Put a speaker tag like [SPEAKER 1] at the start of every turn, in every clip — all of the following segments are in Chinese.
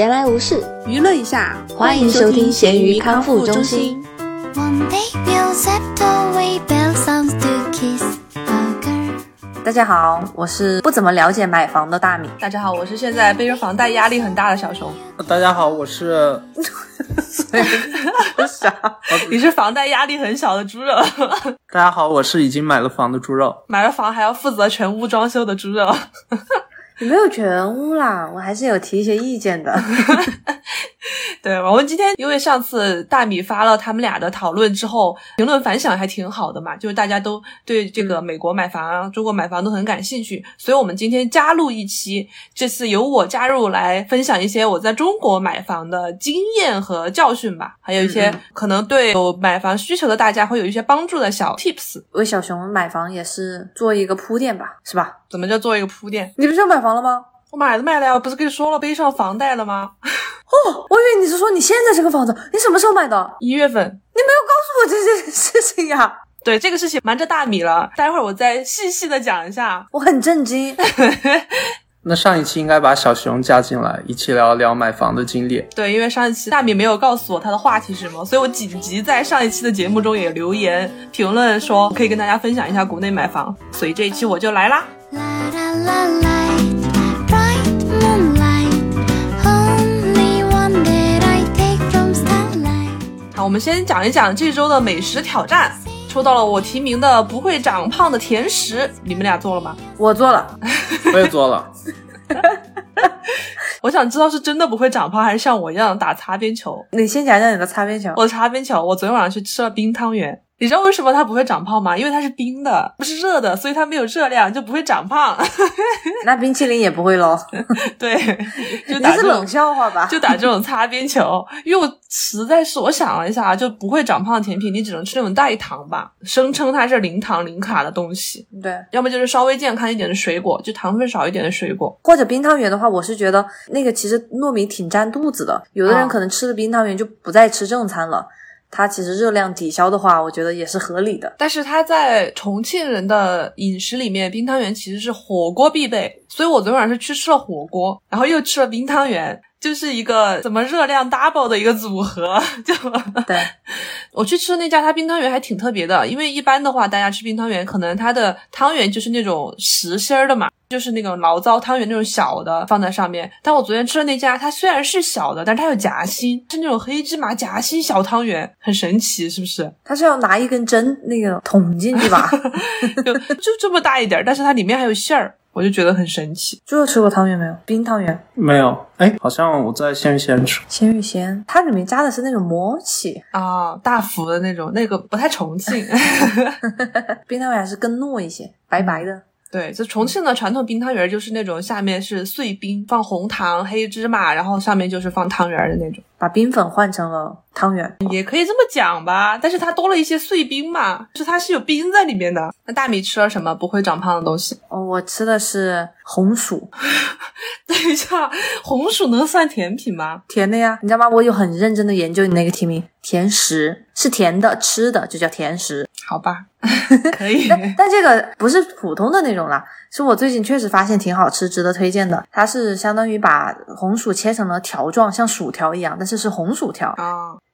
[SPEAKER 1] 闲来无事，
[SPEAKER 2] 娱乐一下，
[SPEAKER 1] 欢迎收听咸鱼康复中心。
[SPEAKER 3] 大家好，我是不怎么了解买房的大米。
[SPEAKER 2] 大家好，我是现在背着房贷压力很大的小熊。
[SPEAKER 4] 大家好，我是
[SPEAKER 3] 啥？
[SPEAKER 2] 你是房贷压力很小的猪肉，
[SPEAKER 4] 大家好，我是已经买了房的猪肉。
[SPEAKER 2] 买了房还要负责全屋装修的猪肉。
[SPEAKER 3] 你没有全屋啦，我还是有提一些意见的。
[SPEAKER 2] 对，我们今天因为上次大米发了他们俩的讨论之后，评论反响还挺好的嘛，就是大家都对这个美国买房啊、中国买房都很感兴趣，所以我们今天加入一期，这次由我加入来分享一些我在中国买房的经验和教训吧，还有一些可能对有买房需求的大家会有一些帮助的小 tips。
[SPEAKER 3] 为小熊买房也是做一个铺垫吧，是吧？
[SPEAKER 2] 怎么叫做一个铺垫？
[SPEAKER 3] 你不是要买房了吗？
[SPEAKER 2] 我买了买了呀，我不是跟你说了背上房贷了吗？
[SPEAKER 3] 哦，我以为你是说你现在这个房子，你什么时候买的？
[SPEAKER 2] 一月份。
[SPEAKER 3] 你没有告诉我这件事情呀？
[SPEAKER 2] 对这个事情瞒着大米了，待会儿我再细细的讲一下。
[SPEAKER 3] 我很震惊。
[SPEAKER 4] 那上一期应该把小熊加进来，一起聊聊买房的经历。
[SPEAKER 2] 对，因为上一期大米没有告诉我他的话题是什么，所以我紧急在上一期的节目中也留言评论说可以跟大家分享一下国内买房，所以这一期我就来啦。
[SPEAKER 5] La la la light,
[SPEAKER 2] 好，我们先讲一讲这周的美食挑战，抽到了我提名的不会长胖的甜食，你们俩做了吗？
[SPEAKER 3] 我做了，
[SPEAKER 4] 我也做了，
[SPEAKER 2] 我想知道是真的不会长胖，还是像我一样打擦边球。
[SPEAKER 3] 你先讲讲你的擦边球。
[SPEAKER 2] 我的擦边球，我昨天晚上去吃了冰汤圆。你知道为什么它不会长胖吗？因为它是冰的，不是热的，所以它没有热量，就不会长胖。
[SPEAKER 3] 那冰淇淋也不会喽？
[SPEAKER 2] 对，就打这种
[SPEAKER 3] 你是冷笑话吧？
[SPEAKER 2] 就打这种擦边球。因为我实在是我想了一下，就不会长胖的甜品，你只能吃那种代糖吧，声称它是零糖零卡的东西，
[SPEAKER 3] 对，
[SPEAKER 2] 要么就是稍微健康一点的水果，就糖分少一点的水果。
[SPEAKER 3] 或者冰汤圆的话，我是觉得那个其实糯米挺占肚子的，有的人
[SPEAKER 2] 哦
[SPEAKER 3] 可能吃了冰汤圆就不再吃正餐了。它其实热量抵消的话，我觉得也是合理的。
[SPEAKER 2] 但是它在重庆人的饮食里面，冰汤圆其实是火锅必备，所以我昨天晚上是去吃了火锅，然后又吃了冰汤圆，就是一个怎么热量 double 的一个组合。就
[SPEAKER 3] 对，
[SPEAKER 2] 我去吃的那家，它冰汤圆还挺特别的，因为一般的话，大家吃冰汤圆，可能它的汤圆就是那种实心儿的嘛，就是那种醪糟汤圆那种小的放在上面。但我昨天吃的那家，它虽然是小的，但是它有夹心，是那种黑芝麻夹心小汤圆，很神奇，是不是？
[SPEAKER 3] 它是要拿一根针那个捅进去吧？
[SPEAKER 2] 就就这么大一点儿，但是它里面还有馅儿，我就觉得很神奇。
[SPEAKER 3] 猪肉吃过汤圆没有？冰汤圆，
[SPEAKER 4] 没有。哎，好像我在鲜芋仙吃。
[SPEAKER 3] 鲜芋仙，它里面加的是那种魔起，
[SPEAKER 2] 啊，大福的那种，那个不太重庆。
[SPEAKER 3] 冰汤圆还是更糯一些，白白的。
[SPEAKER 2] 对，就重庆的传统冰汤圆就是那种下面是碎冰，放红糖、黑芝麻，然后上面就是放汤圆儿的那种，
[SPEAKER 3] 把冰粉换成了汤圆，
[SPEAKER 2] 也可以这么讲吧。但是它多了一些碎冰嘛，就它是有冰在里面的。那大米吃了什么不会长胖的东西？
[SPEAKER 3] 哦，我吃的是红薯，
[SPEAKER 2] 等一下，红薯能算甜品吗？
[SPEAKER 3] 甜的呀，你知道吗？我有很认真的研究你那个题名，甜食是甜的，吃的就叫甜食。
[SPEAKER 2] 好吧，可以。
[SPEAKER 3] 但但这个不是普通的那种啦，是我最近确实发现挺好吃，值得推荐的。它是相当于把红薯切成了条状，像薯条一样，但是这是红薯条。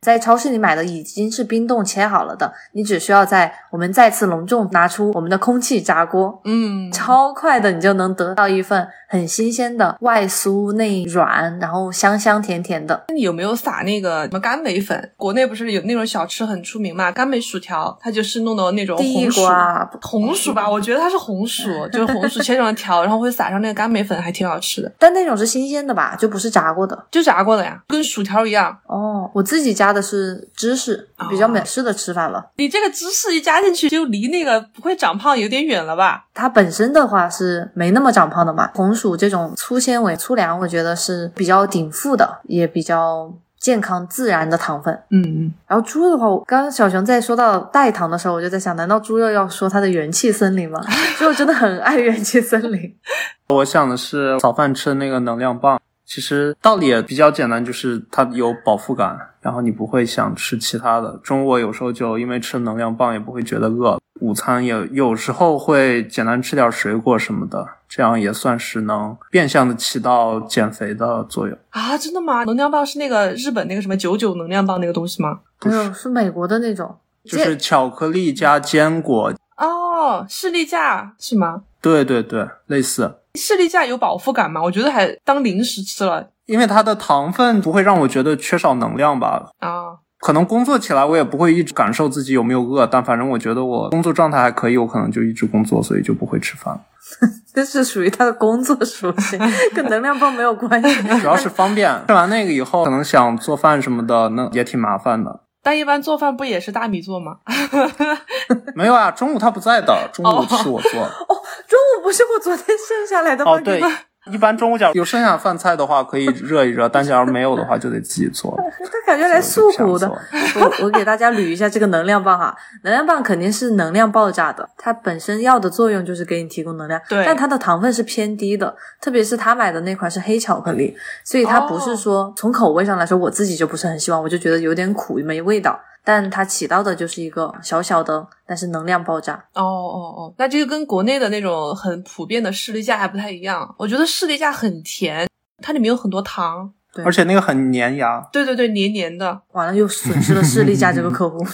[SPEAKER 3] 在超市里买的已经是冰冻切好了的，你只需要在我们再次隆重拿出我们的空气炸锅，
[SPEAKER 2] 嗯，
[SPEAKER 3] 超快的你就能得到一份很新鲜的外酥内软，然后香香甜甜的。
[SPEAKER 2] 那你有没有撒那个什么甘梅粉？国内不是有那种小吃很出名嘛？甘梅薯条，它就是弄的那种
[SPEAKER 3] 地
[SPEAKER 2] 红薯，
[SPEAKER 3] 瓜
[SPEAKER 2] 红薯吧？我觉得它是红薯，就是红薯切成了条，然后会撒上那个甘梅粉，还挺好吃的，
[SPEAKER 3] 但那种是新鲜的吧，就不是炸过的。
[SPEAKER 2] 就炸过的呀，跟薯条一样。
[SPEAKER 3] 哦，我自己加的是芝士，比较美式的吃法了。
[SPEAKER 2] 你这个芝士一加进去，就离那个不会长胖有点远了吧？
[SPEAKER 3] 它本身的话是没那么长胖的嘛。红薯这种粗纤维、粗粮，我觉得是比较顶富的，也比较健康自然的糖分。
[SPEAKER 2] 嗯嗯，
[SPEAKER 3] 然后猪肉的话，我刚刚小熊在说到代糖的时候，我就在想，难道猪肉要说它的元气森林吗？猪肉真的很爱元气森林。
[SPEAKER 4] 我想的是早饭吃的那个能量棒，其实道理也比较简单，就是它有饱腹感，然后你不会想吃其他的。中午我有时候就因为吃能量棒也不会觉得饿，午餐也有时候会简单吃点水果什么的，这样也算是能变相的起到减肥的作用。
[SPEAKER 2] 啊，真的吗？能量棒是那个日本那个什么九九能量棒那个东西吗？
[SPEAKER 3] 不是，是美国的那种，
[SPEAKER 4] 就是巧克力加坚果，
[SPEAKER 2] 哦，士力架是吗？
[SPEAKER 4] 对对对，类似。
[SPEAKER 2] 士力架有饱腹感吗？我觉得还当零食吃了
[SPEAKER 4] 因为它的糖分不会让我觉得缺少能量吧。
[SPEAKER 2] 啊。
[SPEAKER 4] 可能工作起来我也不会一直感受自己有没有饿，但反正我觉得我工作状态还可以，我可能就一直工作，所以就不会吃饭。
[SPEAKER 3] 这是属于他的工作属性，跟能量棒没有关系。
[SPEAKER 4] 主要是方便，吃完那个以后，可能想做饭什么的，那也挺麻烦的。
[SPEAKER 2] 但一般做饭不也是大米做吗？
[SPEAKER 4] 没有啊，中午他不在的，中午是我做的。
[SPEAKER 3] 中午不是我昨天剩下来的吗？
[SPEAKER 4] 哦，对，一般中午假如有剩下饭菜的话，可以热一热，但假如没有的话，就得自己做。
[SPEAKER 3] 他感觉来诉苦的
[SPEAKER 4] 我。
[SPEAKER 3] 我我给大家捋一下这个能量棒哈，能量棒肯定是能量爆炸的，它本身要的作用就是给你提供能量，
[SPEAKER 2] 对
[SPEAKER 3] 但它的糖分是偏低的，特别是他买的那款是黑巧克力，所以它不是说从口味上来说，我自己就不是很喜欢，我就觉得有点苦没味道，但它起到的就是一个小小的，但是能量爆炸。
[SPEAKER 2] 哦哦哦，那这个跟国内的那种很普遍的士力架还不太一样。我觉得士力架很甜，它里面有很多糖。
[SPEAKER 3] 对
[SPEAKER 4] 而且那个很粘牙，
[SPEAKER 2] 对对对，黏黏的。
[SPEAKER 3] 完了，又损失了士力架这个客户。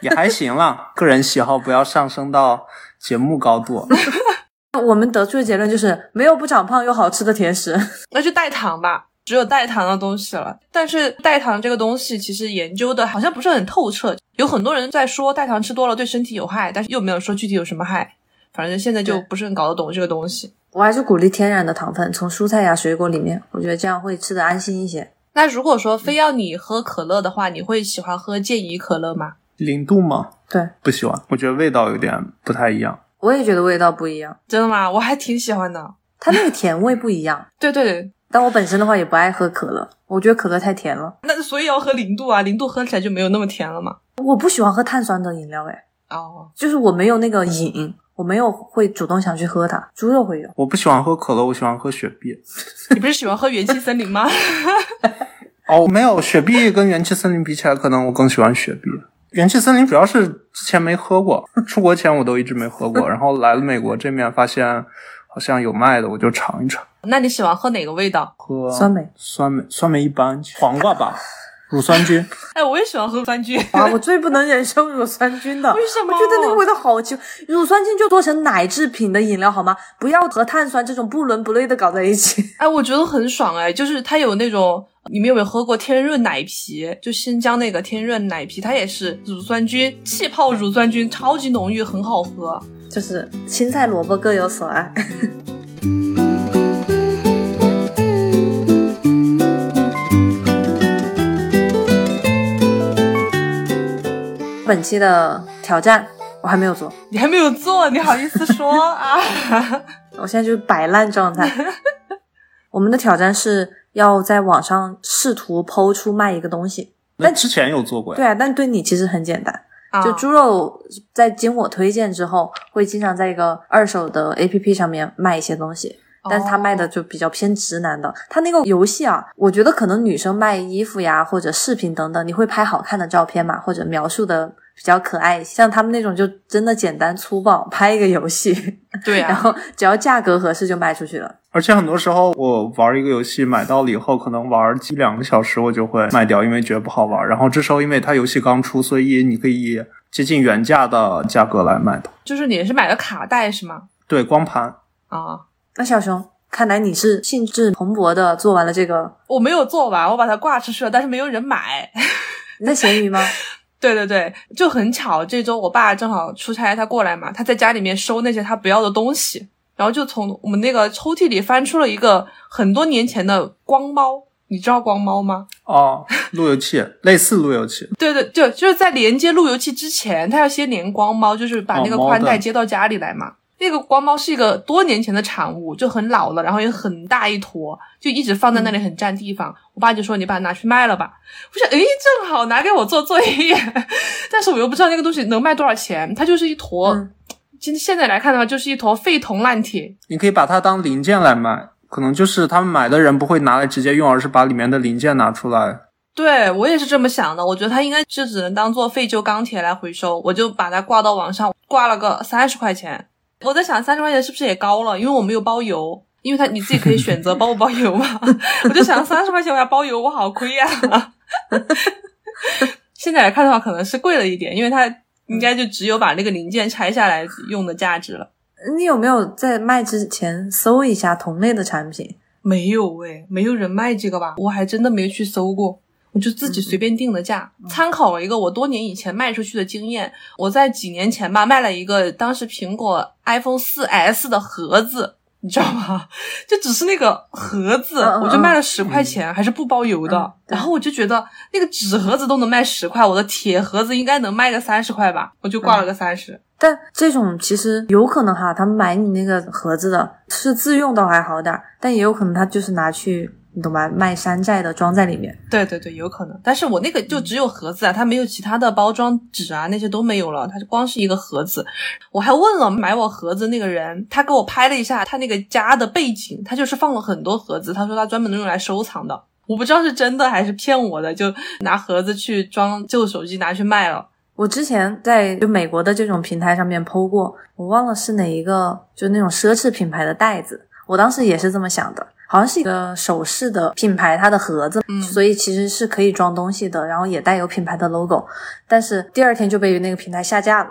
[SPEAKER 4] 也还行啦。个人喜好不要上升到节目高度。
[SPEAKER 3] 我们得出的结论就是，没有不长胖又好吃的甜食。
[SPEAKER 2] 那就代糖吧，只有代糖的东西了。但是代糖这个东西其实研究的好像不是很透彻，有很多人在说代糖吃多了对身体有害，但是又没有说具体有什么害。反正现在就不是很搞得懂这个东西。
[SPEAKER 3] 我还是鼓励天然的糖分，从蔬菜呀、水果里面，我觉得这样会吃的安心一些。
[SPEAKER 2] 那如果说非要你喝可乐的话，你会喜欢喝健怡可乐吗？
[SPEAKER 4] 零度吗？
[SPEAKER 3] 对，
[SPEAKER 4] 不喜欢，我觉得味道有点不太一样。
[SPEAKER 3] 我也觉得味道不一样，
[SPEAKER 2] 真的吗？我还挺喜欢的。
[SPEAKER 3] 它那个甜味不一样。
[SPEAKER 2] 对 对对，
[SPEAKER 3] 但我本身的话也不爱喝可乐，我觉得可乐太甜了。
[SPEAKER 2] 那所以要喝零度啊，零度喝起来就没有那么甜了嘛。
[SPEAKER 3] 我不喜欢喝碳酸的饮料，诶，
[SPEAKER 2] 哦，
[SPEAKER 3] 就是我没有那个瘾，我没有会主动想去喝它。猪肉会有，
[SPEAKER 4] 我不喜欢喝可乐，我喜欢喝雪碧。
[SPEAKER 2] 你不是喜欢喝元气森林吗？
[SPEAKER 4] 哦，没有，雪碧跟元气森林比起来，可能我更喜欢雪碧。元气森林主要是之前没喝过，出国前我都一直没喝过，然后来了美国这面发现好像有卖的，我就尝一尝。
[SPEAKER 2] 那你喜欢喝哪个味道？
[SPEAKER 4] 喝
[SPEAKER 3] 酸梅
[SPEAKER 4] 酸梅酸梅一般，黄瓜吧，乳酸菌。
[SPEAKER 2] 哎，我也喜欢喝酸菌。
[SPEAKER 3] 啊，我最不能忍受乳酸菌的。
[SPEAKER 2] 为什么
[SPEAKER 3] 我觉得那个味道好奇怪。乳酸菌就做成奶制品的饮料好吗？不要和碳酸这种不伦不类的搞在一起。
[SPEAKER 2] 哎，我觉得很爽哎，就是它有那种，你们有没有喝过天润奶啤？就新疆那个天润奶啤，它也是乳酸菌，气泡乳酸菌，超级浓郁，很好喝。
[SPEAKER 3] 就是青菜萝卜各有所爱。本期的挑战我还没有做，
[SPEAKER 2] 你还没有做，你好意思说 啊？
[SPEAKER 3] 我现在就是摆烂状态。我们的挑战是要在网上试图剖出卖一个东西。
[SPEAKER 4] 那之前有做过呀？
[SPEAKER 3] 对啊，但对你其实很简单。
[SPEAKER 2] 啊
[SPEAKER 3] 就猪肉在经我推荐之后，会经常在一个二手的 APP 上面卖一些东西，但是他卖的就比较偏直男的。他那个游戏啊，我觉得可能女生卖衣服呀或者饰品等等，你会拍好看的照片嘛，或者描述的比较可爱。像他们那种就真的简单粗暴，拍一个游戏，
[SPEAKER 2] 对啊，
[SPEAKER 3] 然后只要价格合适就卖出去了。
[SPEAKER 4] 而且很多时候我玩一个游戏买到了以后，可能玩几两个小时我就会卖掉，因为觉得不好玩。然后这时候因为它游戏刚出，所以你可以以接近原价的价格来卖的。
[SPEAKER 2] 就是你是买的卡带是吗？
[SPEAKER 4] 对，光盘。
[SPEAKER 2] 啊，
[SPEAKER 3] 那小熊，看来你是兴致蓬勃的做完了这个，
[SPEAKER 2] 我没有做完，我把它挂出去了，但是没有人买。
[SPEAKER 3] 你在闲鱼吗？
[SPEAKER 2] 对对对，就很巧，这周我爸正好出差，他过来嘛，他在家里面收那些他不要的东西，然后就从我们那个抽屉里翻出了一个很多年前的光猫，你知道光猫吗？
[SPEAKER 4] 哦，路由器类似路由器，
[SPEAKER 2] 对对，就就是在连接路由器之前，他要先连光猫，就是把那个宽带接到家里来嘛。那个光猫是一个多年前的产物，就很老了，然后也很大一坨，就一直放在那里很占地方。我爸就说：“你把它拿去卖了吧。”我想，诶，正好拿给我做作业，但是我又不知道那个东西能卖多少钱，它就是一坨、
[SPEAKER 3] 嗯
[SPEAKER 2] 今现在来看的话，就是一坨废铜烂铁。
[SPEAKER 4] 你可以把它当零件来卖，可能就是他们买的人不会拿来直接用，而是把里面的零件拿出来。
[SPEAKER 2] 对我也是这么想的，我觉得它应该就只能当做废旧钢铁来回收，我就把它挂到网上，挂了个三十块钱。我在想三十块钱是不是也高了？因为我没有包邮，因为它你自己可以选择 包不包邮嘛。我就想三十块钱我要包邮，我好亏呀、现在来看的话，可能是贵了一点，因为它应该就只有把那个零件拆下来用的价值了。
[SPEAKER 3] 你有没有在卖之前搜一下同类的产品？
[SPEAKER 2] 没有诶，没有人卖这个吧？我还真的没有去搜过，我就自己随便定的价，参考了一个我多年以前卖出去的经验。我在几年前吧卖了一个当时苹果 iPhone 4 S 的盒子，你知道吗？就只是那个盒子，我就卖了十块钱，还是不包邮的。
[SPEAKER 3] 嗯
[SPEAKER 2] 然后我就觉得那个纸盒子都能卖十块，我的铁盒子应该能卖个三十块吧，我就挂了个三十、
[SPEAKER 3] 但这种其实有可能哈，他们买你那个盒子的是自用倒还好点儿，但也有可能他就是拿去你懂吧，卖山寨的装在里面。
[SPEAKER 2] 对对对，有可能。但是我那个就只有盒子啊，它没有其他的包装纸啊，那些都没有了，它就光是一个盒子。我还问了买我盒子那个人，他给我拍了一下他那个家的背景，他就是放了很多盒子，他说他专门用来收藏的。我不知道是真的还是骗我的，就拿盒子去装旧手机拿去卖了。
[SPEAKER 3] 我之前在就美国的这种平台上面剖过，我忘了是哪一个，就那种奢侈品牌的袋子，我当时也是这么想的，好像是一个首饰的品牌，它的盒子，
[SPEAKER 2] 嗯
[SPEAKER 3] 所以其实是可以装东西的，然后也带有品牌的 logo，但是第二天就被那个平台下架了。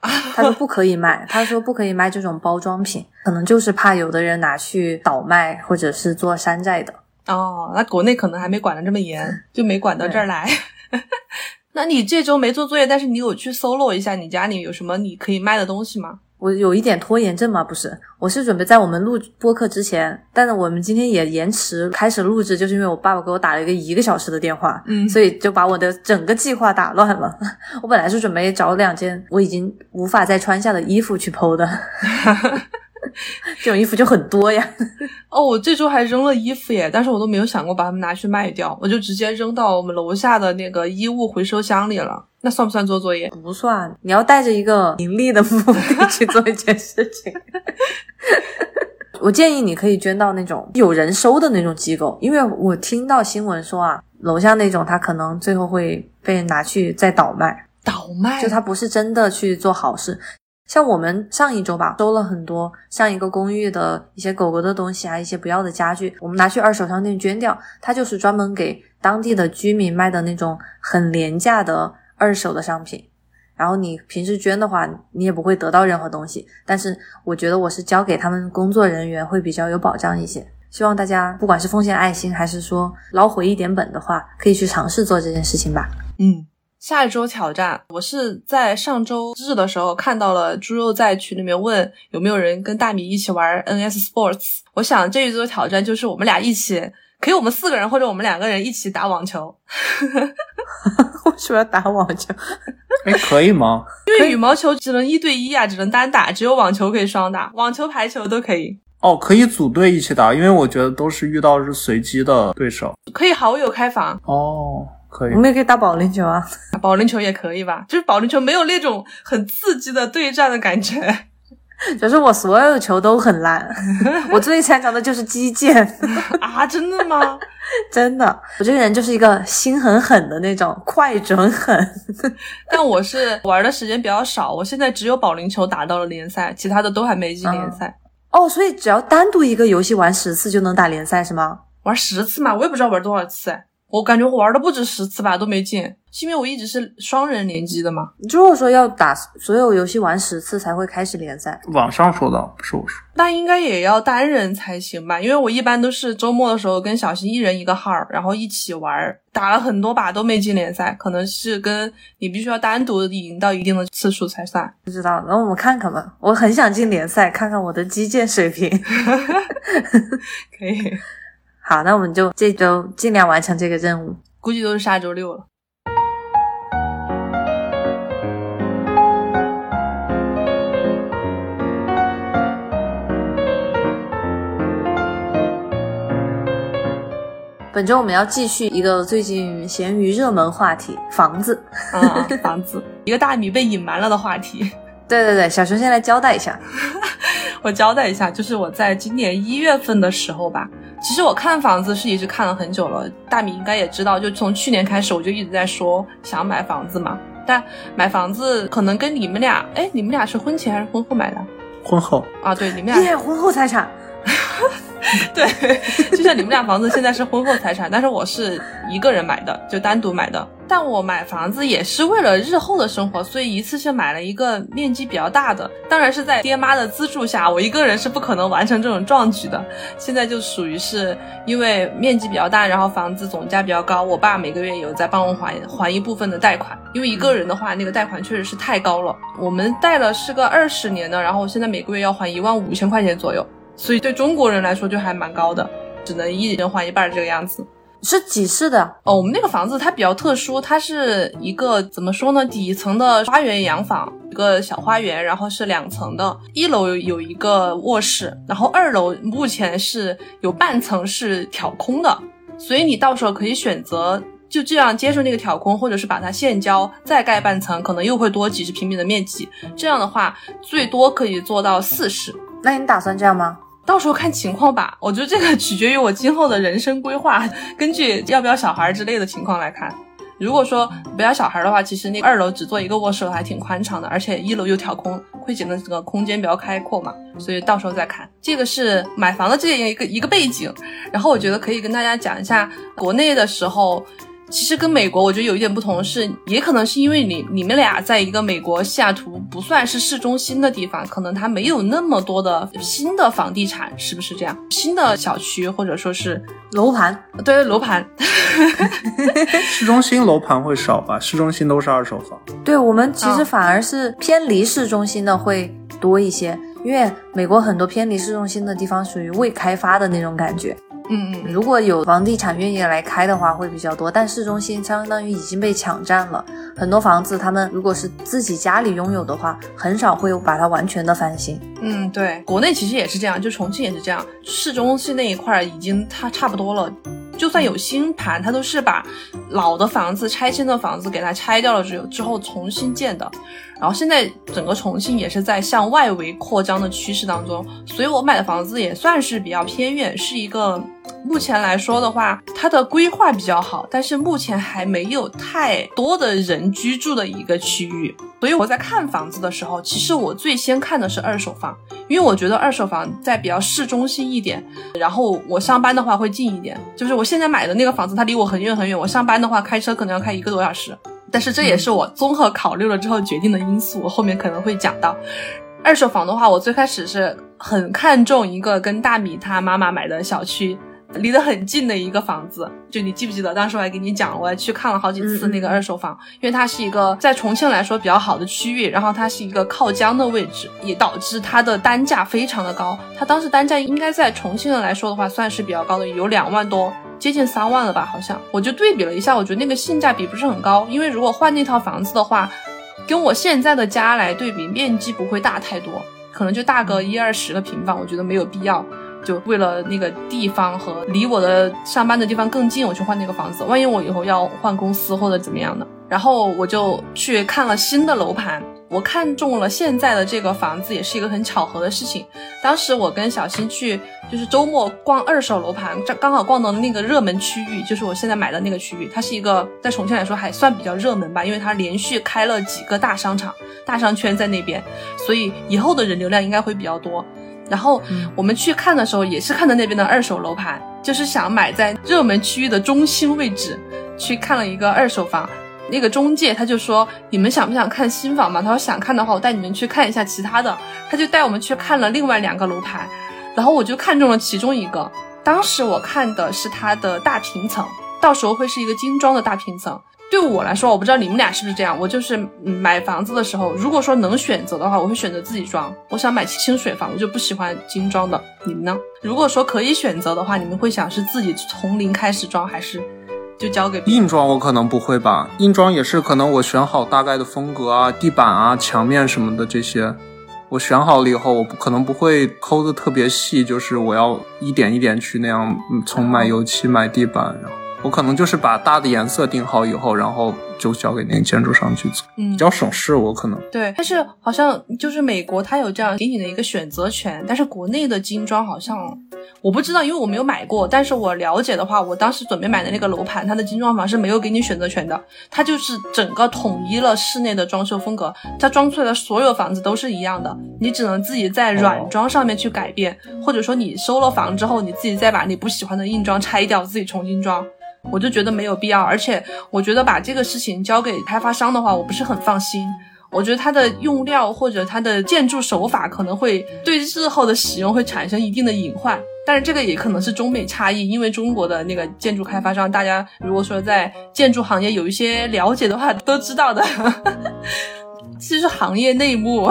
[SPEAKER 3] 他说不可以卖，他说不可以卖这种包装品，可能就是怕有的人拿去倒卖或者是做山寨的。
[SPEAKER 2] 哦，那国内可能还没管得这么严，就没管到这儿来。那你这周没做作业，但是你有去搜罗一下你家里有什么你可以卖的东西吗？
[SPEAKER 3] 我有一点拖延症嘛？不是，我是准备在我们录播客之前，但是我们今天也延迟开始录制，就是因为我爸爸给我打了一个一个小时的电话，
[SPEAKER 2] 嗯
[SPEAKER 3] 所以就把我的整个计划打乱了。我本来是准备找两件我已经无法再穿下的衣服去剖的，这种衣服就很多呀。
[SPEAKER 2] 哦，我这周还扔了衣服耶，但是我都没有想过把它们拿去卖掉，我就直接扔到我们楼下的那个衣物回收箱里了。那算不算做作业？
[SPEAKER 3] 不算，你要带着一个盈利的 目的去做一件事情。我建议你可以捐到那种有人收的那种机构，因为我听到新闻说啊，楼下那种他可能最后会被拿去再倒卖，
[SPEAKER 2] 倒卖？
[SPEAKER 3] 就他不是真的去做好事。像我们上一周吧，收了很多像一个公寓的一些狗狗的东西啊，一些不要的家具，我们拿去二手商店捐掉。它就是专门给当地的居民卖的那种很廉价的二手的商品。然后你平时捐的话，你也不会得到任何东西。但是我觉得我是交给他们工作人员会比较有保障一些。希望大家不管是奉献爱心，还是说捞回一点本的话，可以去尝试做这件事情吧。
[SPEAKER 2] 嗯。下一周挑战，我是在上周日的时候看到了猪肉在群里面问有没有人跟大米一起玩 NS Sports。我想这一周挑战就是我们俩一起，可以我们四个人或者我们两个人一起打网球，
[SPEAKER 3] 为什么要打网球？
[SPEAKER 4] 哎，可以吗？
[SPEAKER 2] 因为羽毛球只能一对一啊，只能单打，只有网球可以双打，网球、排球都可以，
[SPEAKER 4] 哦，可以组队一起打，因为我觉得都是遇到是随机的对手。
[SPEAKER 2] 可以好友开房。
[SPEAKER 4] 哦，可以
[SPEAKER 3] 我。们也可以打保龄球啊。
[SPEAKER 2] 保龄球也可以吧，就是保龄球没有那种很刺激的对战的感觉。
[SPEAKER 3] 就是我所有的球都很烂，我最擅长的就是击剑，
[SPEAKER 2] 啊，真的吗？
[SPEAKER 3] 真的，我这个人就是一个心很狠的那种，快准狠。
[SPEAKER 2] 但我是玩的时间比较少，我现在只有保龄球打到了联赛，其他的都还没进联赛。
[SPEAKER 3] 哦，所以只要单独一个游戏玩十次就能打联赛是吗？
[SPEAKER 2] 玩十次嘛，我也不知道玩多少次，哎，我感觉我玩的不止十次吧，都没进，是因为我一直是双人联机的嘛。
[SPEAKER 3] 如果说要打所有游戏玩十次才会开始联赛，
[SPEAKER 4] 网上说的，不是我说。
[SPEAKER 2] 那应该也要单人才行吧？因为我一般都是周末的时候跟小新一人一个号，然后一起玩，打了很多把都没进联赛，可能是跟你必须要单独赢到一定的次数才算。
[SPEAKER 3] 不知道，然后我们看看吧。我很想进联赛，看看我的击剑水平。
[SPEAKER 2] 可以，
[SPEAKER 3] 好，那我们就这周尽量完成这个任务。
[SPEAKER 2] 估计都是下周六了。
[SPEAKER 3] 本周我们要继续一个最近闲鱼热门话题——房子。
[SPEAKER 2] 啊，房子，一个大米被隐瞒了的话题。
[SPEAKER 3] 对对对，小熊先来交代一下。
[SPEAKER 2] 我交代一下，就是我在今年一月份的时候吧，其实我看房子是一直看了很久了。大米应该也知道，就从去年开始我就一直在说想买房子嘛。但买房子可能跟你们俩，哎，你们俩是婚前还是婚后买的？
[SPEAKER 4] 婚后
[SPEAKER 2] 啊，对，你们俩
[SPEAKER 3] 耶，婚后财产。
[SPEAKER 2] 对，就像你们俩房子现在是婚后财产，但是我是一个人买的，就单独买的。但我买房子也是为了日后的生活，所以一次性买了一个面积比较大的。当然是在爹妈的资助下，我一个人是不可能完成这种壮举的。现在就属于是因为面积比较大，然后房子总价比较高，我爸每个月有在帮我还还一部分的贷款。因为一个人的话，那个贷款确实是太高了。我们贷了是个二十年的，然后现在每个月要还一万五千块钱左右。所以对中国人来说就还蛮高的，只能一人还一半这个样子。
[SPEAKER 3] 是几室的？
[SPEAKER 2] 哦，我们那个房子它比较特殊，它是一个怎么说呢？底层的花园洋房，一个小花园，然后是两层的，一楼有一个卧室，然后二楼目前是有半层是挑空的，所以你到时候可以选择就这样接受那个挑空，或者是把它现浇再盖半层，可能又会多几十平米的面积。这样的话，最多可以做到四室。
[SPEAKER 3] 那你打算这样吗？
[SPEAKER 2] 到时候看情况吧，我觉得这个取决于我今后的人生规划，根据要不要小孩之类的情况来看。如果说不要小孩的话，其实那二楼只做一个卧室还挺宽敞的，而且一楼又挑空，会显得这个空间比较开阔嘛。所以到时候再看。这个是买房的这样一个一个背景，然后我觉得可以跟大家讲一下国内的时候。其实跟美国我觉得有一点不同是，也可能是因为你你们俩在一个美国西雅图不算是市中心的地方，可能它没有那么多的新的房地产，是不是这样？新的小区或者说是
[SPEAKER 3] 楼盘，
[SPEAKER 2] 对楼盘，
[SPEAKER 4] 市中心楼盘会少吧？市中心都是二手房。
[SPEAKER 3] 对我们其实反而是偏离市中心的会多一些，因为美国很多偏离市中心的地方属于未开发的那种感觉。
[SPEAKER 2] 嗯嗯，
[SPEAKER 3] 如果有房地产愿意来开的话，会比较多。但市中心相当于已经被抢占了，很多房子他们如果是自己家里拥有的话，很少会把它完全的翻新。
[SPEAKER 2] 嗯，对，国内其实也是这样，就重庆也是这样，市中心那一块儿已经它差不多了。就算有新盘，它都是把老的房子、拆迁的房子给它拆掉了之后之后重新建的。然后现在整个重庆也是在向外围扩张的趋势当中，所以我买的房子也算是比较偏远，是一个目前来说的话，它的规划比较好，但是目前还没有太多的人居住的一个区域。所以我在看房子的时候，其实我最先看的是二手房，因为我觉得二手房在比较市中心一点，然后我上班的话会近一点。就是我现在买的那个房子，它离我很远很远，我上班的话开车可能要开一个多小时。但是这也是我综合考虑了之后决定的因素，我 后面可能会讲到。二手房的话，我最开始是很看重一个跟大米他妈妈买的小区离得很近的一个房子。就你记不记得，当时我还给你讲，我还去看了好几次那个二手房，因为它是一个在重庆来说比较好的区域，然后它是一个靠江的位置，也导致它的单价非常的高。它当时单价应该在重庆人来说的话，算是比较高的，有两万多。接近三万了吧，好像我就对比了一下，我觉得那个性价比不是很高，因为如果换那套房子的话，跟我现在的家来对比，面积不会大太多，可能就大个一二十个平方，我觉得没有必要，就为了那个地方和离我的上班的地方更近，我去换那个房子，万一我以后要换公司或者怎么样的，然后我就去看了新的楼盘。我看中了现在的这个房子，也是一个很巧合的事情。当时我跟小新去，就是周末逛二手楼盘，这刚好逛到那个热门区域，就是我现在买的那个区域。它是一个在重庆来说还算比较热门吧，因为它连续开了几个大商场、大商圈在那边，所以以后的人流量应该会比较多。然后我们去看的时候，也是看的那边的二手楼盘，就是想买在热门区域的中心位置，去看了一个二手房。那个中介他就说：“你们想不想看新房嘛？”他说：“想看的话，我带你们去看一下其他的。”他就带我们去看了另外两个楼盘，然后我就看中了其中一个。当时我看的是它的大平层，到时候会是一个精装的大平层。对我来说，我不知道你们俩是不是这样。我就是买房子的时候，如果说能选择的话，我会选择自己装。我想买清水房，我就不喜欢精装的。你们呢？如果说可以选择的话，你们会想是自己从零开始装，还是？就交给
[SPEAKER 4] 硬装，我可能不会吧。硬装也是可能我选好大概的风格啊、地板啊、墙面什么的这些，我选好了以后，我不可能不会抠的特别细，就是我要一点一点去那样，从买油漆、买地板，我可能就是把大的颜色定好以后，然后就交给那个建筑商去做，
[SPEAKER 2] 嗯
[SPEAKER 4] 比，较省事。我可能
[SPEAKER 2] 对，但是好像就是美国它有这样给你的一个选择权，但是国内的精装好像我不知道，因为我没有买过，但是我了解的话，我当时准备买的那个楼盘，它的精装房是没有给你选择权的，它就是整个统一了室内的装修风格，它装出来的所有房子都是一样的，你只能自己在软装上面去改变，或者说你收了房之后，你自己再把你不喜欢的硬装拆掉，自己重新装。我就觉得没有必要，而且我觉得把这个事情交给开发商的话，我不是很放心。我觉得它的用料或者它的建筑手法可能会对日后的使用会产生一定的隐患，但是这个也可能是中美差异，因为中国的那个建筑开发商，大家如果说在建筑行业有一些了解的话，都知道的。其实行业内幕，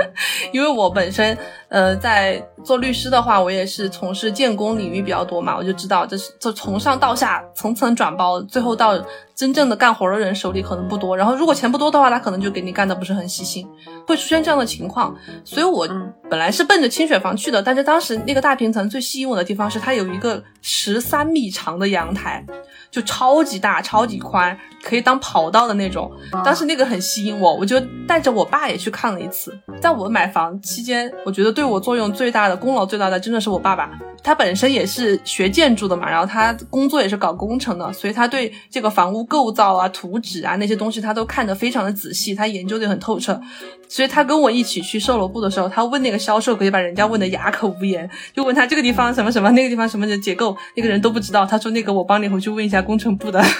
[SPEAKER 2] 因为我本身呃在做律师的话，我也是从事建工领域比较多嘛，我就知道这是这从上到下层层转包，最后到真正的干活的人手里可能不多。然后如果钱不多的话，他可能就给你干的不是很细心，会出现这样的情况。所以我
[SPEAKER 3] 嗯
[SPEAKER 2] 本来是奔着清水房去的，但是当时那个大平层最吸引我的地方是它有一个十三米长的阳台，就超级大、超级宽，可以当跑道的那种。当时那个很吸引我，我就带着我爸也去看了一次。在我买房期间，我觉得对我作用最大的、功劳最大的，真的是我爸爸。他本身也是学建筑的嘛，然后他工作也是搞工程的，所以他对这个房屋构造啊、图纸啊那些东西，他都看得非常的仔细，他研究的很透彻。所以他跟我一起去售楼部的时候，他问那个销售，可以把人家问的哑口无言，就问他这个地方什么什么，那个地方什么的结构，那个人都不知道。他说那个我帮你回去问一下工程部的。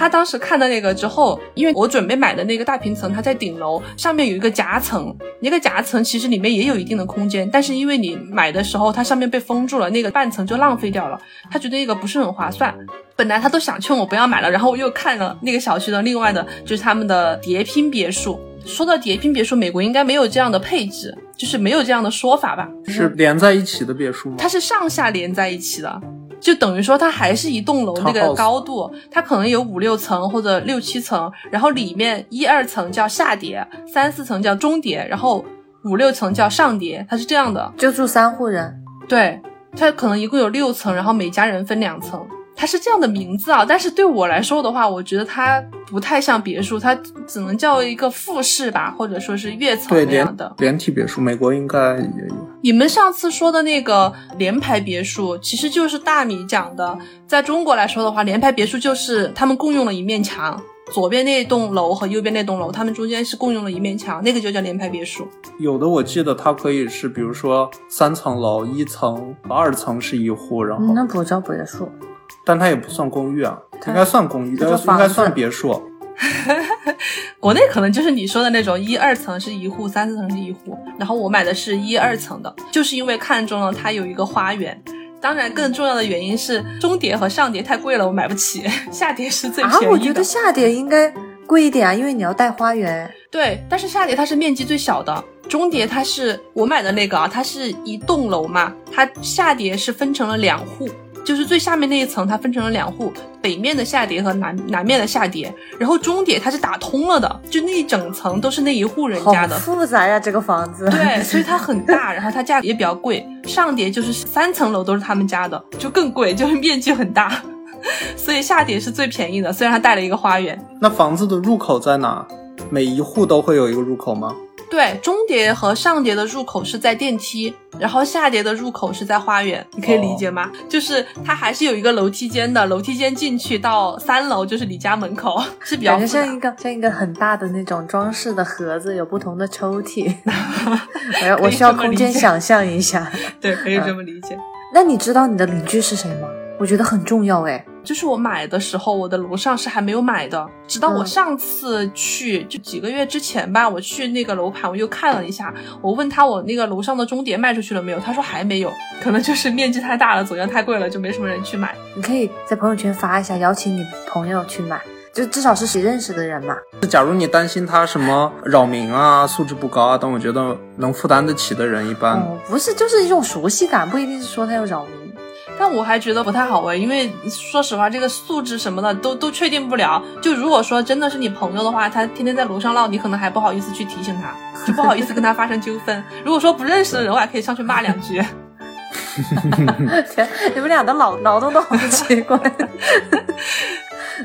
[SPEAKER 2] 他当时看到那个之后，因为我准备买的那个大平层，它在顶楼上面有一个夹层，那个夹层其实里面也有一定的空间，但是因为你买的时候它上面被封住了，那个半层就浪费掉了，他觉得那个不是很划算。本来他都想劝我不要买了，然后我又看了那个小区的另外的，就是他们的叠拼别墅。说到叠拼别墅，美国应该没有这样的配置，就是没有这样的说法吧？
[SPEAKER 4] 是连在一起的别墅吗？
[SPEAKER 2] 它是上下连在一起的，就等于说它还是一栋楼那个高度，它可能有五六层或者六七层，然后里面一二层叫下叠，三四层叫中叠，然后五六层叫上叠，它是这样的。
[SPEAKER 3] 就住三户人，
[SPEAKER 2] 对，它可能一共有六层，然后每家人分两层。它是这样的名字啊，但是对我来说的话，我觉得它不太像别墅，它只能叫一个复式吧，或者说是跃层那样的。
[SPEAKER 4] 连体别墅，美国应该也有。
[SPEAKER 2] 你们上次说的那个联排别墅，其实就是大米讲的。在中国来说的话，联排别墅就是他们共用了一面墙，左边那栋楼和右边那栋楼，他们中间是共用了一面墙，那个就叫联排别墅。
[SPEAKER 4] 有的我记得它可以是，比如说三层楼，一层、二层是一户，然后，
[SPEAKER 3] 嗯那不叫别墅。
[SPEAKER 4] 但它也不算公寓啊，
[SPEAKER 3] 它
[SPEAKER 4] 应该算公寓，呃
[SPEAKER 3] 它叫房子
[SPEAKER 4] 应该算别墅。
[SPEAKER 2] 国内可能就是你说的那种一二层是一户，三四层是一户，然后我买的是一二层的，就是因为看中了它有一个花园。当然，更重要的原因是中叠和上叠太贵了，我买不起。下叠是最
[SPEAKER 3] 啊
[SPEAKER 2] 便宜，的。
[SPEAKER 3] 我觉得下叠应该贵一点啊，因为你要带花园。
[SPEAKER 2] 对，但是下叠它是面积最小的，中叠它是我买的那个啊，它是一栋楼嘛，它下叠是分成了两户，就是最下面那一层它分成了两户，北面的下叠和南南面的下叠，然后中叠它是打通了的，就那一整层都是那一户人家的。
[SPEAKER 3] 复杂呀，这个房子。
[SPEAKER 2] 对，所以它很大，然后它价格也比较贵。上叠就是三层楼都是他们家的，就更贵，就是面积很大。所以下叠是最便宜的，虽然它带了一个花园。
[SPEAKER 4] 那房子的入口在哪？每一户都会有一个入口吗？
[SPEAKER 2] 对，中叠和上叠的入口是在电梯，然后下叠的入口是在花园，你可以理解吗？就是它还是有一个楼梯间的，楼梯间进去到三楼就是你家门口，是比较
[SPEAKER 3] 感觉像一个像一个很大的那种装饰的盒子，有不同的抽屉。我要我需要空间想象一下。
[SPEAKER 2] 对，可以这么理解。
[SPEAKER 3] 那你知道你的邻居是谁吗？我觉得很重要哎。
[SPEAKER 2] 就是我买的时候，我的楼上是还没有买的，直到我
[SPEAKER 3] 嗯
[SPEAKER 2] 上次去，就几个月之前吧，我去那个楼盘，我又看了一下，我问他我那个楼上的中叠卖出去了没有，他说还没有，可能就是面积太大了，总价太贵了，就没什么人去买。
[SPEAKER 3] 你可以在朋友圈发一下，邀请你朋友去买，就至少是谁认识的人嘛。
[SPEAKER 4] 假如你担心他什么扰民啊、素质不高啊，但我觉得能负担得起的人一般。
[SPEAKER 3] 哦，不是，就是一种熟悉感，不一定是说他要扰民。
[SPEAKER 2] 但我还觉得不太好哎，因为说实话，这个素质什么的都都确定不了。就如果说真的是你朋友的话，他天天在楼上唠，你可能还不好意思去提醒他，就不好意思跟他发生纠纷。如果说不认识的人，我还可以上去骂两句。
[SPEAKER 3] 天，你们俩的脑脑洞都好奇怪。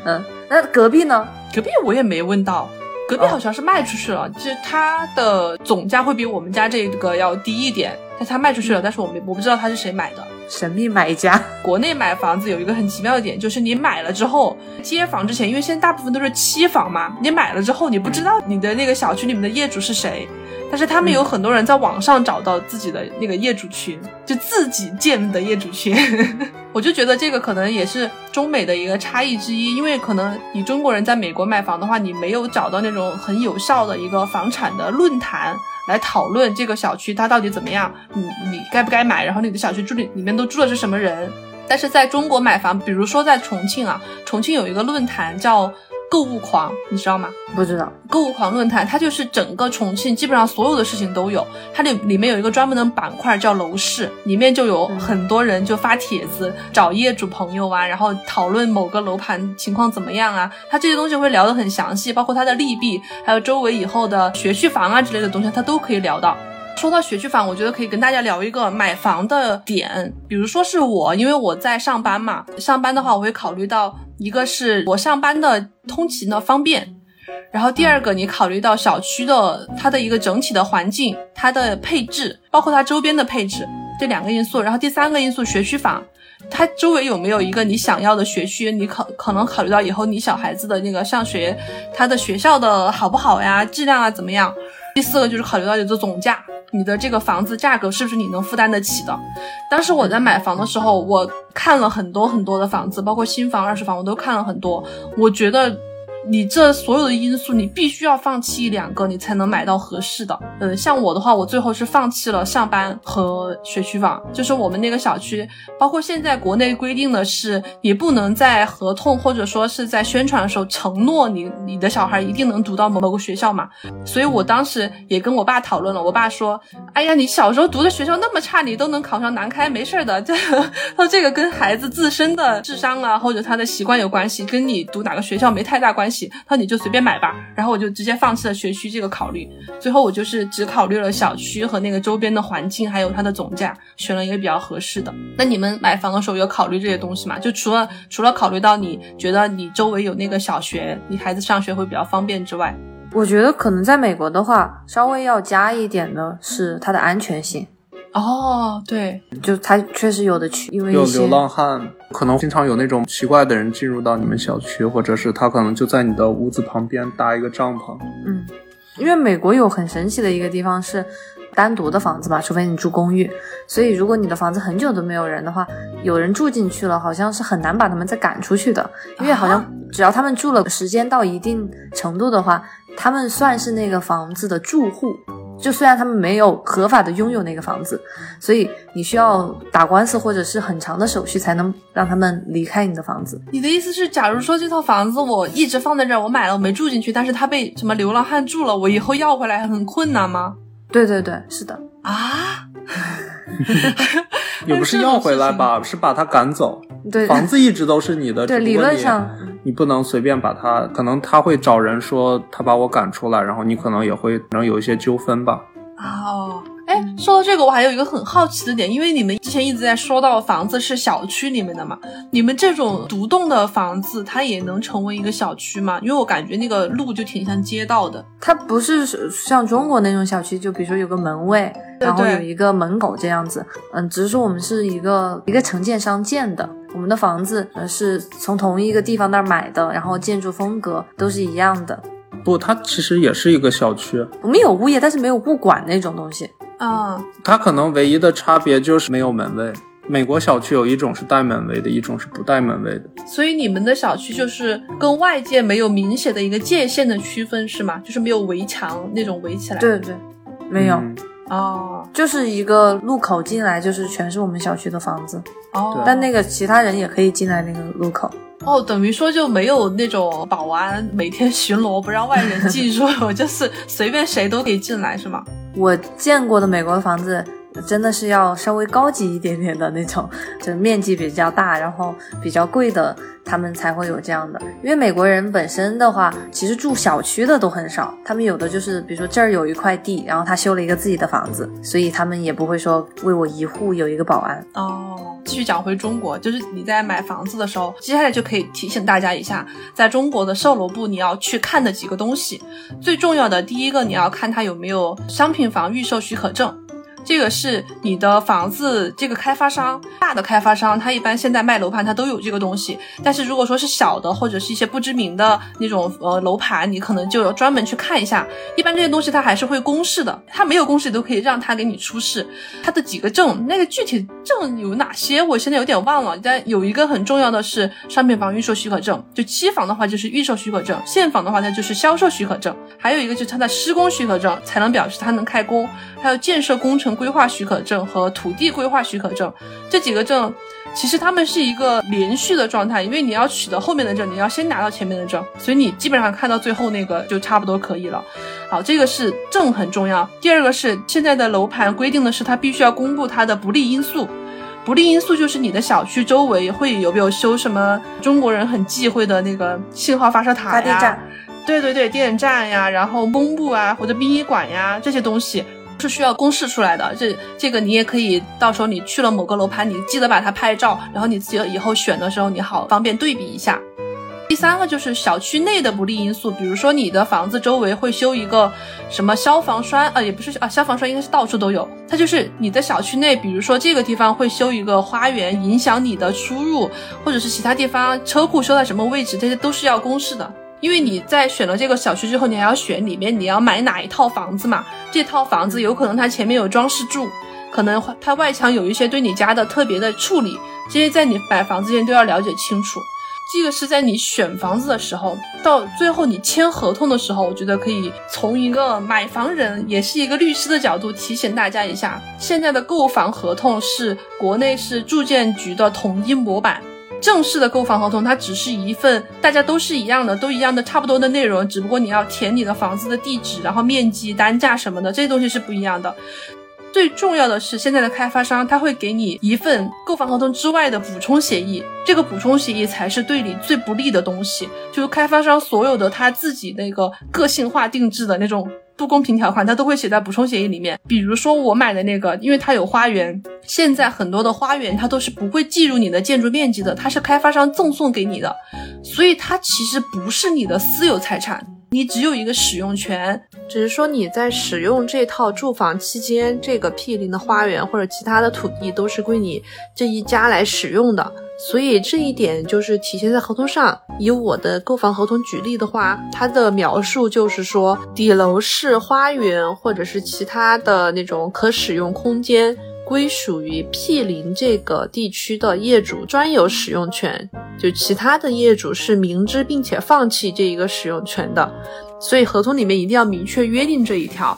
[SPEAKER 3] 嗯，那隔壁呢？
[SPEAKER 2] 隔壁我也没问到，隔壁
[SPEAKER 3] 哦
[SPEAKER 2] 好像是卖出去了，就是它的总价会比我们家这个要低一点，但他卖出去了，但是我没我不知道他是谁买的。
[SPEAKER 3] 神秘买家。
[SPEAKER 2] 国内买房子有一个很奇妙的点，就是你买了之后接房之前，因为现在大部分都是期房嘛，你买了之后你不知道你的那个小区里面的业主是谁，但是他们有很多人在网上找到自己的那个业主群，就自己建的业主群。我就觉得这个可能也是中美的一个差异之一，因为可能你中国人在美国买房的话，你没有找到那种很有效的一个房产的论坛。来讨论这个小区它到底怎么样，你你该不该买，然后你的小区住里里面都住的是什么人。但是在中国买房，比如说在重庆啊，重庆有一个论坛叫购物狂，你知道吗？
[SPEAKER 3] 不知道，
[SPEAKER 2] 购物狂论坛，它就是整个重庆基本上所有的事情都有，它里里面有一个专门的板块叫楼市，里面就有很多人就发帖子找业主朋友啊，然后讨论某个楼盘情况怎么样啊，它这些东西会聊得很详细，包括它的利弊，还有周围以后的学区房啊之类的东西，它都可以聊到。说到学区房，我觉得可以跟大家聊一个买房的点，比如说是我，因为我在上班嘛，上班的话我会考虑到一个是我上班的通勤的方便，然后第二个你考虑到小区的它的一个整体的环境、它的配置，包括它周边的配置这两个因素，然后第三个因素学区房。它周围有没有一个你想要的学区？你可可能考虑到以后你小孩子的那个上学，他的学校的好不好呀，质量啊怎么样？第四个就是考虑到你的总价，你的这个房子价格是不是你能负担得起的？当时我在买房的时候，我看了很多很多的房子，包括新房、二手房，我都看了很多。我觉得你这所有的因素，你必须要放弃一两个，你才能买到合适的。嗯，像我的话，我最后是放弃了上班和学区房，就是我们那个小区，包括现在国内规定的是，你不能在合同或者说是在宣传的时候承诺你你的小孩一定能读到某某个学校嘛。所以我当时也跟我爸讨论了，我爸说：“哎呀，你小时候读的学校那么差，你都能考上南开，没事儿的。这 他说这个跟孩子自身的智商啊，或者他的习惯有关系，跟你读哪个学校没太大关系。他说你就随便买吧。然后我就直接放弃了学区这个考虑，最后我就是只考虑了小区和那个周边的环境，还有它的总价，选了一个比较合适的。那你们买房的时候有考虑这些东西吗？就除了除了考虑到你觉得你周围有那个小学，你孩子上学会比较方便之外，
[SPEAKER 3] 我觉得可能在美国的话，稍微要加一点的是它的安全性，
[SPEAKER 2] 哦，对，
[SPEAKER 3] 就他确实有的去，因为一些
[SPEAKER 4] 有流浪汉，可能经常有那种奇怪的人进入到你们小区，或者是他可能就在你的屋子旁边搭一个帐篷。
[SPEAKER 3] 嗯，因为美国有很神奇的一个地方是单独的房子吧，除非你住公寓，所以如果你的房子很久都没有人的话，有人住进去了，好像是很难把他们再赶出去的，因为好像只要他们住了时间到一定程度的话，他们算是那个房子的住户。就虽然他们没有合法的拥有那个房子，所以你需要打官司或者是很长的手续才能让他们离开你的房子。
[SPEAKER 2] 你的意思是，假如说这套房子我一直放在这儿，我买了我没住进去，但是它被什么流浪汉住了，我以后要回来很困难吗？
[SPEAKER 3] 对对对，是的，
[SPEAKER 2] 啊？
[SPEAKER 4] 也不是要回来吧，是把他赶走。
[SPEAKER 3] 对
[SPEAKER 4] 房子一直都是你的，
[SPEAKER 3] 对，理论上，
[SPEAKER 4] 你不能随便把他，可能他会找人说他把我赶出来，然后你可能也会可能有一些纠纷吧。
[SPEAKER 2] 哦，哎，说到这个，我还有一个很好奇的点，因为你们之前一直在说到房子是小区里面的嘛，你们这种独栋的房子，它也能成为一个小区吗？因为我感觉那个路就挺像街道的。
[SPEAKER 3] 它不是像中国那种小区，就比如说有个门卫，
[SPEAKER 2] 对
[SPEAKER 3] 然后有一个门狗这样子。嗯，只是说我们是一个一个承建商建的，我们的房子呃是从同一个地方那儿买的，然后建筑风格都是一样的。
[SPEAKER 4] 不，它其实也是一个小区，
[SPEAKER 3] 我们有物业，但是没有物管那种东西。
[SPEAKER 2] 嗯，
[SPEAKER 4] 它可能唯一的差别就是没有门卫。美国小区有一种是带门卫的，一种是不带门卫的。
[SPEAKER 2] 所以你们的小区就是跟外界没有明显的一个界限的区分是吗？就是没有围墙那种围起来。
[SPEAKER 3] 对，对，没有，
[SPEAKER 4] 嗯
[SPEAKER 2] 哦
[SPEAKER 3] 就是一个路口进来就是全是我们小区的房子，
[SPEAKER 2] 哦，
[SPEAKER 3] 但那个其他人也可以进来那个路口。
[SPEAKER 2] 哦，等于说就没有那种保安每天巡逻不让外人进入，就是随便谁都可以进来是吗？
[SPEAKER 3] 我见过的美国的房子，真的是要稍微高级一点点的那种，就是面积比较大，然后比较贵的，他们才会有这样的。因为美国人本身的话，其实住小区的都很少，他们有的就是比如说这儿有一块地，然后他修了一个自己的房子，所以他们也不会说为我一户有一个保安。
[SPEAKER 2] 哦，继续讲回中国，就是你在买房子的时候，接下来就可以提醒大家一下，在中国的售楼部你要去看的几个东西。最重要的第一个，你要看它有没有商品房预售许可证。这个是你的房子，这个开发商大的开发商，他一般现在卖楼盘，他都有这个东西。但是如果说是小的或者是一些不知名的那种呃楼盘，你可能就要专门去看一下。一般这些东西它还是会公示的，它没有公示都可以让他给你出示它的几个证。那个具体证有哪些，我现在有点忘了。但有一个很重要的是商品房预售许可证，就期房的话就是预售许可证，现房的话它就是销售许可证。还有一个就是它的施工许可证，才能表示它能开工。还有建设工程规划许可证和土地规划许可证这几个证，其实他们是一个连续的状态，因为你要取得后面的证，你要先拿到前面的证，所以你基本上看到最后那个就差不多可以了。好，这个是证很重要。第二个是现在的楼盘规定的是，它必须要公布它的不利因素。不利因素就是你的小区周围会有没有修什么中国人很忌讳的那个信号发射塔呀？
[SPEAKER 3] 发电站，
[SPEAKER 2] 对对对，电站呀，然后公布啊或者殡仪馆呀这些东西。是需要公示出来的，这这个你也可以，到时候你去了某个楼盘，你记得把它拍照，然后你自己以后选的时候，你好方便对比一下。第三个就是小区内的不利因素，比如说你的房子周围会修一个什么消防栓，呃，也不是啊，消防栓应该是到处都有，它就是你的小区内，比如说这个地方会修一个花园，影响你的出入，或者是其他地方车库修在什么位置，这些都是要公示的。因为你在选了这个小区之后，你还要选里面你要买哪一套房子嘛？这套房子有可能它前面有装饰柱，可能它外墙有一些对你家的特别的处理，这些在你买房子前都要了解清楚。这个是在你选房子的时候，到最后你签合同的时候，我觉得可以从一个买房人，也是一个律师的角度提醒大家一下，现在的购房合同是国内是住建局的统一模板。正式的购房合同，它只是一份，大家都是一样的，都一样的差不多的内容，只不过你要填你的房子的地址，然后面积、单价什么的，这些东西是不一样的。最重要的是，现在的开发商他会给你一份购房合同之外的补充协议，这个补充协议才是对你最不利的东西，就是开发商所有的他自己那个个性化定制的那种。不公平条款，它都会写在补充协议里面。比如说我买的那个，因为它有花园，现在很多的花园它都是不会计入你的建筑面积的，它是开发商赠送给你的，所以它其实不是你的私有财产，你只有一个使用权，只是说你在使用这套住房期间，这个毗邻的花园或者其他的土地都是归你这一家来使用的。所以这一点就是体现在合同上。以我的购房合同举例的话，它的描述就是说，底楼是花园或者是其他的那种可使用空间，归属于毗邻这个地区的业主专有使用权，就其他的业主是明知并且放弃这一个使用权的。所以合同里面一定要明确约定这一条。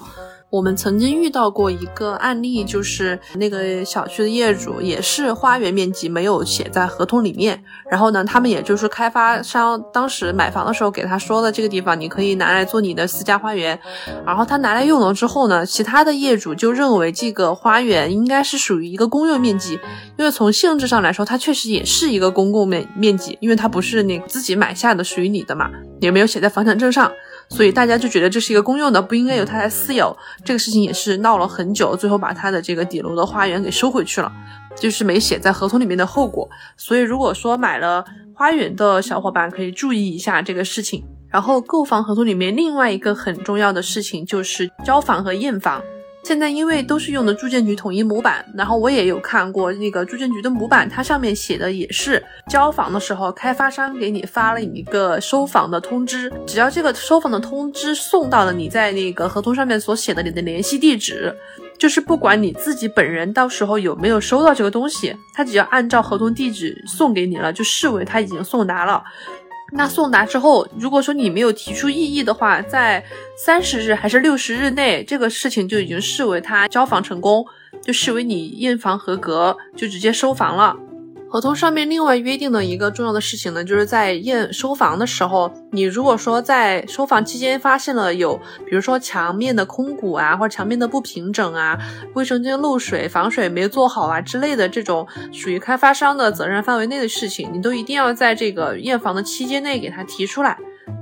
[SPEAKER 2] 我们曾经遇到过一个案例，就是那个小区的业主也是花园面积没有写在合同里面，然后呢，他们也就是开发商当时买房的时候给他说的这个地方你可以拿来做你的私家花园，然后他拿来用了之后呢，其他的业主就认为这个花园应该是属于一个公用面积，因为从性质上来说，它确实也是一个公共面面积，因为它不是你自己买下的属于你的嘛，也没有写在房产证上。所以大家就觉得这是一个公用的，不应该由他来私有。这个事情也是闹了很久，最后把他的这个底楼的花园给收回去了，就是没写在合同里面的后果。所以如果说买了花园的小伙伴可以注意一下这个事情。然后购房合同里面另外一个很重要的事情就是交房和验房。现在因为都是用的住建局统一模板，然后我也有看过那个住建局的模板，它上面写的也是交房的时候，开发商给你发了一个收房的通知，只要这个收房的通知送到了你在那个合同上面所写的你的联系地址，就是不管你自己本人到时候有没有收到这个东西，他只要按照合同地址送给你了，就视为他已经送达了。那送达之后，如果说你没有提出异议的话，在三十日还是六十日内，这个事情就已经视为他交房成功，就视为你验房合格，就直接收房了。合同上面另外约定的一个重要的事情呢，就是在验收房的时候，你如果说在收房期间发现了有，比如说墙面的空鼓啊，或者墙面的不平整啊，卫生间漏水、防水没做好啊之类的这种属于开发商的责任范围内的事情，你都一定要在这个验房的期间内给他提出来。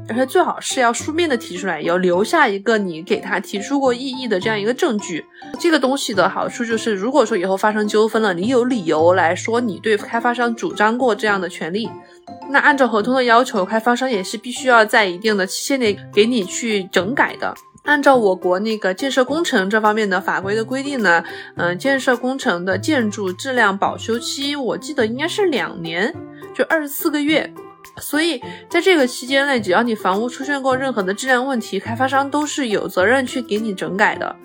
[SPEAKER 2] 而且最好是要书面的提出来，要留下一个你给他提出过异议的这样一个证据。这个东西的好处就是，如果说以后发生纠纷了，你有理由来说你对开发商主张过这样的权利。那按照合同的要求，开发商也是必须要在一定的期限内给你去整改的。按照我国那个建设工程这方面的法规的规定呢，嗯、建设工程的建筑质量保修期，我记得应该是两年，就二十四个月。所以在这个期间内，只要你房屋出现过任何的质量问题，开发商都是有责任去给你整改的。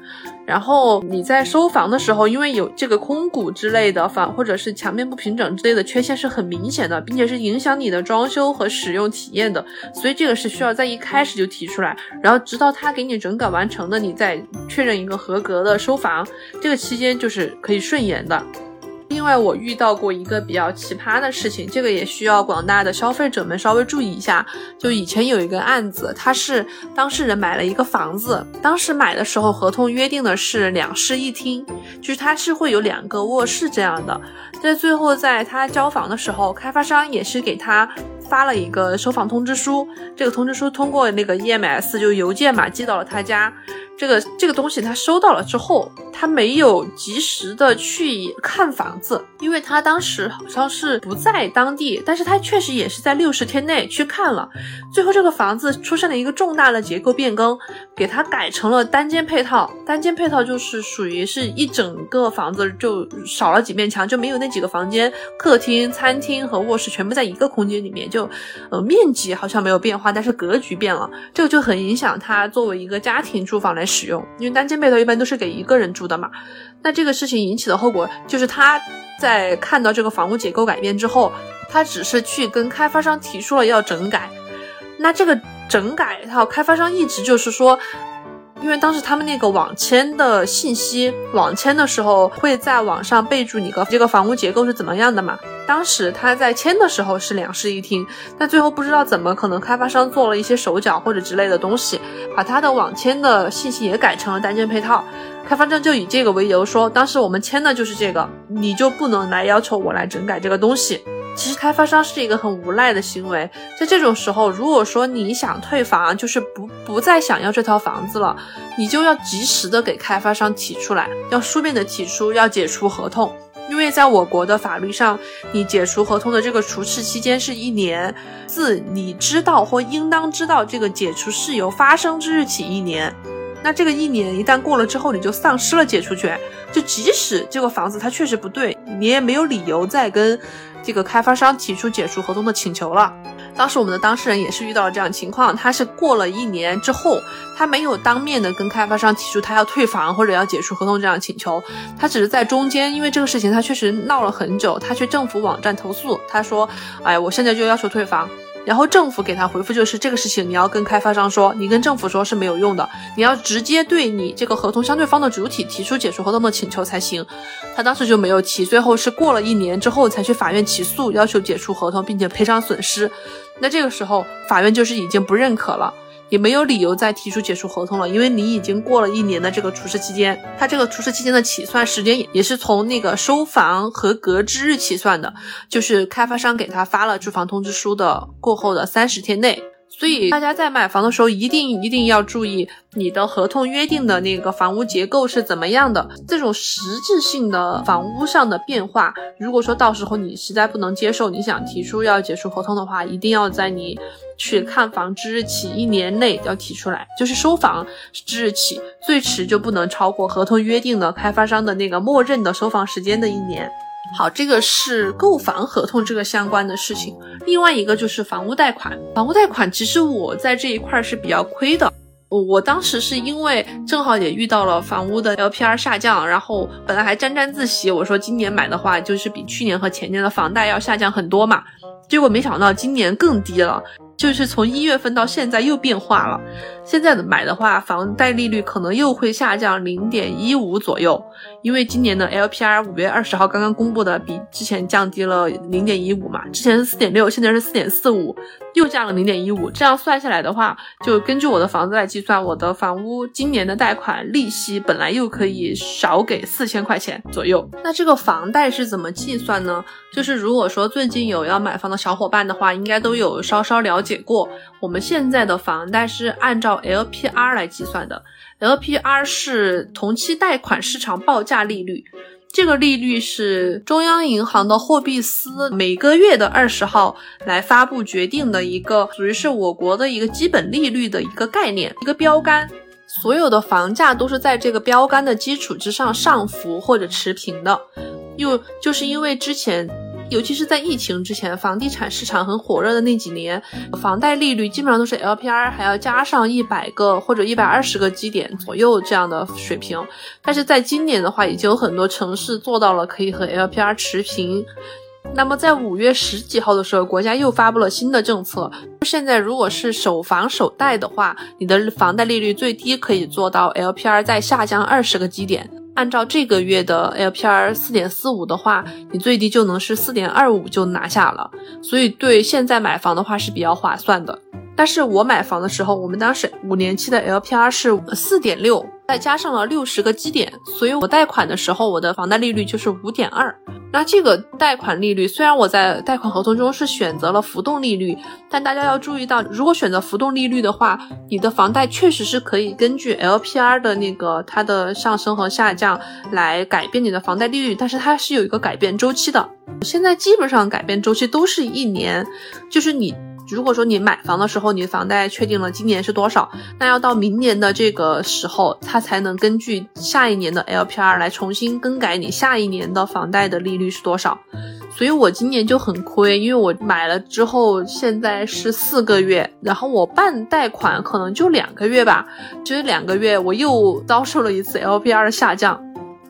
[SPEAKER 2] 然后你在收房的时候，因为有这个空鼓之类的房，或者是墙面不平整之类的缺陷是很明显的，并且是影响你的装修和使用体验的，所以这个是需要在一开始就提出来，然后直到他给你整改完成的，你再确认一个合格的收房，这个期间就是可以顺延的。另外，我遇到过一个比较奇葩的事情，这个也需要广大的消费者们稍微注意一下。就以前有一个案子，他是当事人买了一个房子，当时买的时候合同约定的是两室一厅，就是他是会有两个卧室这样的。在最后在他交房的时候，开发商也是给他发了一个收房通知书，这个通知书通过那个 EMS 就邮件嘛寄到了他家。这个这个东西他收到了之后，他没有及时的去看房子，因为他当时好像是不在当地，但是他确实也是在六十天内去看了。最后这个房子出现了一个重大的结构变更，给它改成了单间配套。单间配套就是属于是一整个房子就少了几面墙，就没有那几个房间，客厅、餐厅和卧室全部在一个空间里面，就呃面积好像没有变化，但是格局变了，这个就很影响它作为一个家庭住房来使用，因为单间被套一般都是给一个人住的嘛。那这个事情引起的后果就是他在看到这个房屋结构改变之后，他只是去跟开发商提出了要整改。那这个整改，它开发商一直就是说，因为当时他们那个网签的信息，网签的时候会在网上备注你个这个房屋结构是怎么样的嘛。当时他在签的时候是两室一厅，但最后不知道怎么可能开发商做了一些手脚或者之类的东西，把他的网签的信息也改成了单间配套。开发商就以这个为由说，当时我们签的就是这个，你就不能来要求我来整改这个东西。其实开发商是一个很无赖的行为，在这种时候，如果说你想退房，就是不不再想要这套房子了，你就要及时的给开发商提出来，要书面的提出要解除合同。因为在我国的法律上，你解除合同的这个除斥期间是一年，自你知道或应当知道这个解除事由发生之日起一年。那这个一年一旦过了之后，你就丧失了解除权。就即使这个房子它确实不对，你也没有理由再跟这个开发商提出解除合同的请求了。当时我们的当事人也是遇到了这样情况，他是过了一年之后，他没有当面的跟开发商提出他要退房或者要解除合同这样请求，他只是在中间，因为这个事情他确实闹了很久，他去政府网站投诉，他说，哎，我现在就要求退房。然后政府给他回复就是这个事情你要跟开发商说，你跟政府说是没有用的，你要直接对你这个合同相对方的主体提出解除合同的请求才行。他当时就没有提，最后是过了一年之后才去法院起诉，要求解除合同并且赔偿损失。那这个时候法院就是已经不认可了。也没有理由再提出解除合同了，因为你已经过了一年的这个除斥期间，他这个除斥期间的起算时间也也是从那个收房合格之日起算的，就是开发商给他发了住房通知书的过后的三十天内。所以大家在买房的时候一定一定要注意你的合同约定的那个房屋结构是怎么样的，这种实质性的房屋上的变化，如果说到时候你实在不能接受，你想提出要解除合同的话，一定要在你去看房之日起一年内要提出来，就是收房之日起，最迟就不能超过合同约定的开发商的那个默认的收房时间的一年。好，这个是购房合同这个相关的事情。另外一个就是房屋贷款，房屋贷款其实我在这一块是比较亏的。我我当时是因为正好也遇到了房屋的 LPR 下降，然后本来还沾沾自喜，我说今年买的话就是比去年和前年的房贷要下降很多嘛，结果没想到今年更低了。就是从一月份到现在又变化了，现在的买的话，房贷利率可能又会下降零点一五左右，因为今年的 LPR 五月二十号刚刚公布的，比之前降低了零点一五嘛，之前是四点六，现在是四点四五，又降了零点一五，这样算下来的话，就根据我的房子来计算，我的房屋今年的贷款利息本来又可以少给四千块钱左右。那这个房贷是怎么计算呢？就是如果说最近有要买房的小伙伴的话，应该都有稍稍了解过，我们现在的房贷是按照 LPR 来计算的，LPR 是同期贷款市场报价利率。这个利率是中央银行的货币司每个月的二十号来发布决定的一个，属于是我国的一个基本利率的一个概念，一个标杆。所有的房价都是在这个标杆的基础之上上浮或者持平的。又就是因为之前，尤其是在疫情之前，房地产市场很火热的那几年，房贷利率基本上都是 LPR 还要加上一百个或者一百二十个基点左右这样的水平。但是在今年的话，已经有很多城市做到了可以和 LPR 持平。那么在五月十几号的时候，国家又发布了新的政策。现在如果是首房首贷的话，你的房贷利率最低可以做到 LPR 再下降二十个基点。按照这个月的 LPR 四点四五的话，你最低就能是四点二五就拿下了。所以对现在买房的话是比较划算的。但是我买房的时候，我们当时五年期的 LPR 是四点六，再加上了六十个基点，所以我贷款的时候，我的房贷利率就是五点二。那这个贷款利率，虽然我在贷款合同中是选择了浮动利率，但大家要注意到，如果选择浮动利率的话，你的房贷确实是可以根据 LPR 的那个它的上升和下降来改变你的房贷利率，但是它是有一个改变周期的。现在基本上改变周期都是一年，就是你。如果说你买房的时候，你的房贷确定了今年是多少，那要到明年的这个时候，它才能根据下一年的 LPR 来重新更改你下一年的房贷的利率是多少。所以我今年就很亏，因为我买了之后现在是四个月，然后我办贷款可能就两个月吧，就是两个月我又遭受了一次 LPR 的下降，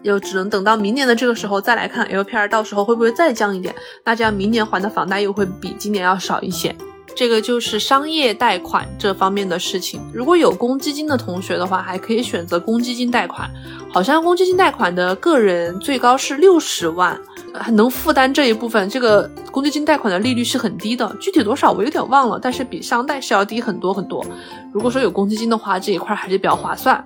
[SPEAKER 2] 又只能等到明年的这个时候再来看 LPR 到时候会不会再降一点，那这样明年还的房贷又会比今年要少一些。这个就是商业贷款这方面的事情。如果有公积金的同学的话，还可以选择公积金贷款。好像公积金贷款的个人最高是六十万，能负担这一部分。这个公积金贷款的利率是很低的，具体多少我有点忘了，但是比商贷是要低很多很多。如果说有公积金的话，这一块还是比较划算。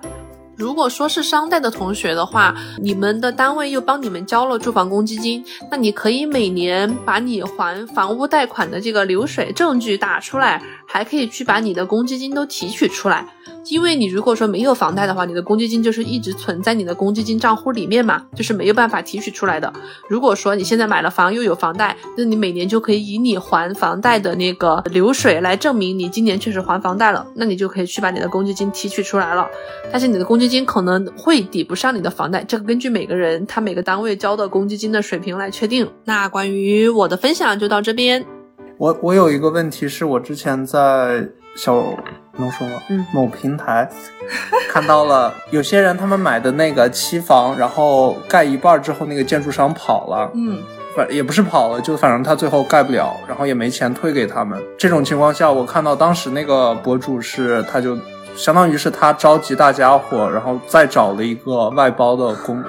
[SPEAKER 2] 如果说是商贷的同学的话，你们的单位又帮你们交了住房公积金，那你可以每年把你还房屋贷款的这个流水证据打出来，还可以去把你的公积金都提取出来。因为你如果说没有房贷的话，你的公积金就是一直存在你的公积金账户里面嘛，就是没有办法提取出来的。如果说你现在买了房又有房贷，那你每年就可以以你还房贷的那个流水来证明你今年确实还房贷了，那你就可以去把你的公积金提取出来了。但是你的公积金可能会抵不上你的房贷，这个根据每个人他每个单位交的公积金的水平来确定。那关于我的分享就到这边。
[SPEAKER 4] 我我有一个问题是我之前在小能说吗？
[SPEAKER 3] 嗯
[SPEAKER 4] 某平台看到了有些人他们买的那个期房，然后盖一半之后，那个建筑商跑了，
[SPEAKER 2] 嗯，
[SPEAKER 4] 反也不是跑了，就反正他最后盖不了，然后也没钱退给他们。这种情况下，我看到当时那个博主是他就相当于是他召集大家伙，然后再找了一个外包的工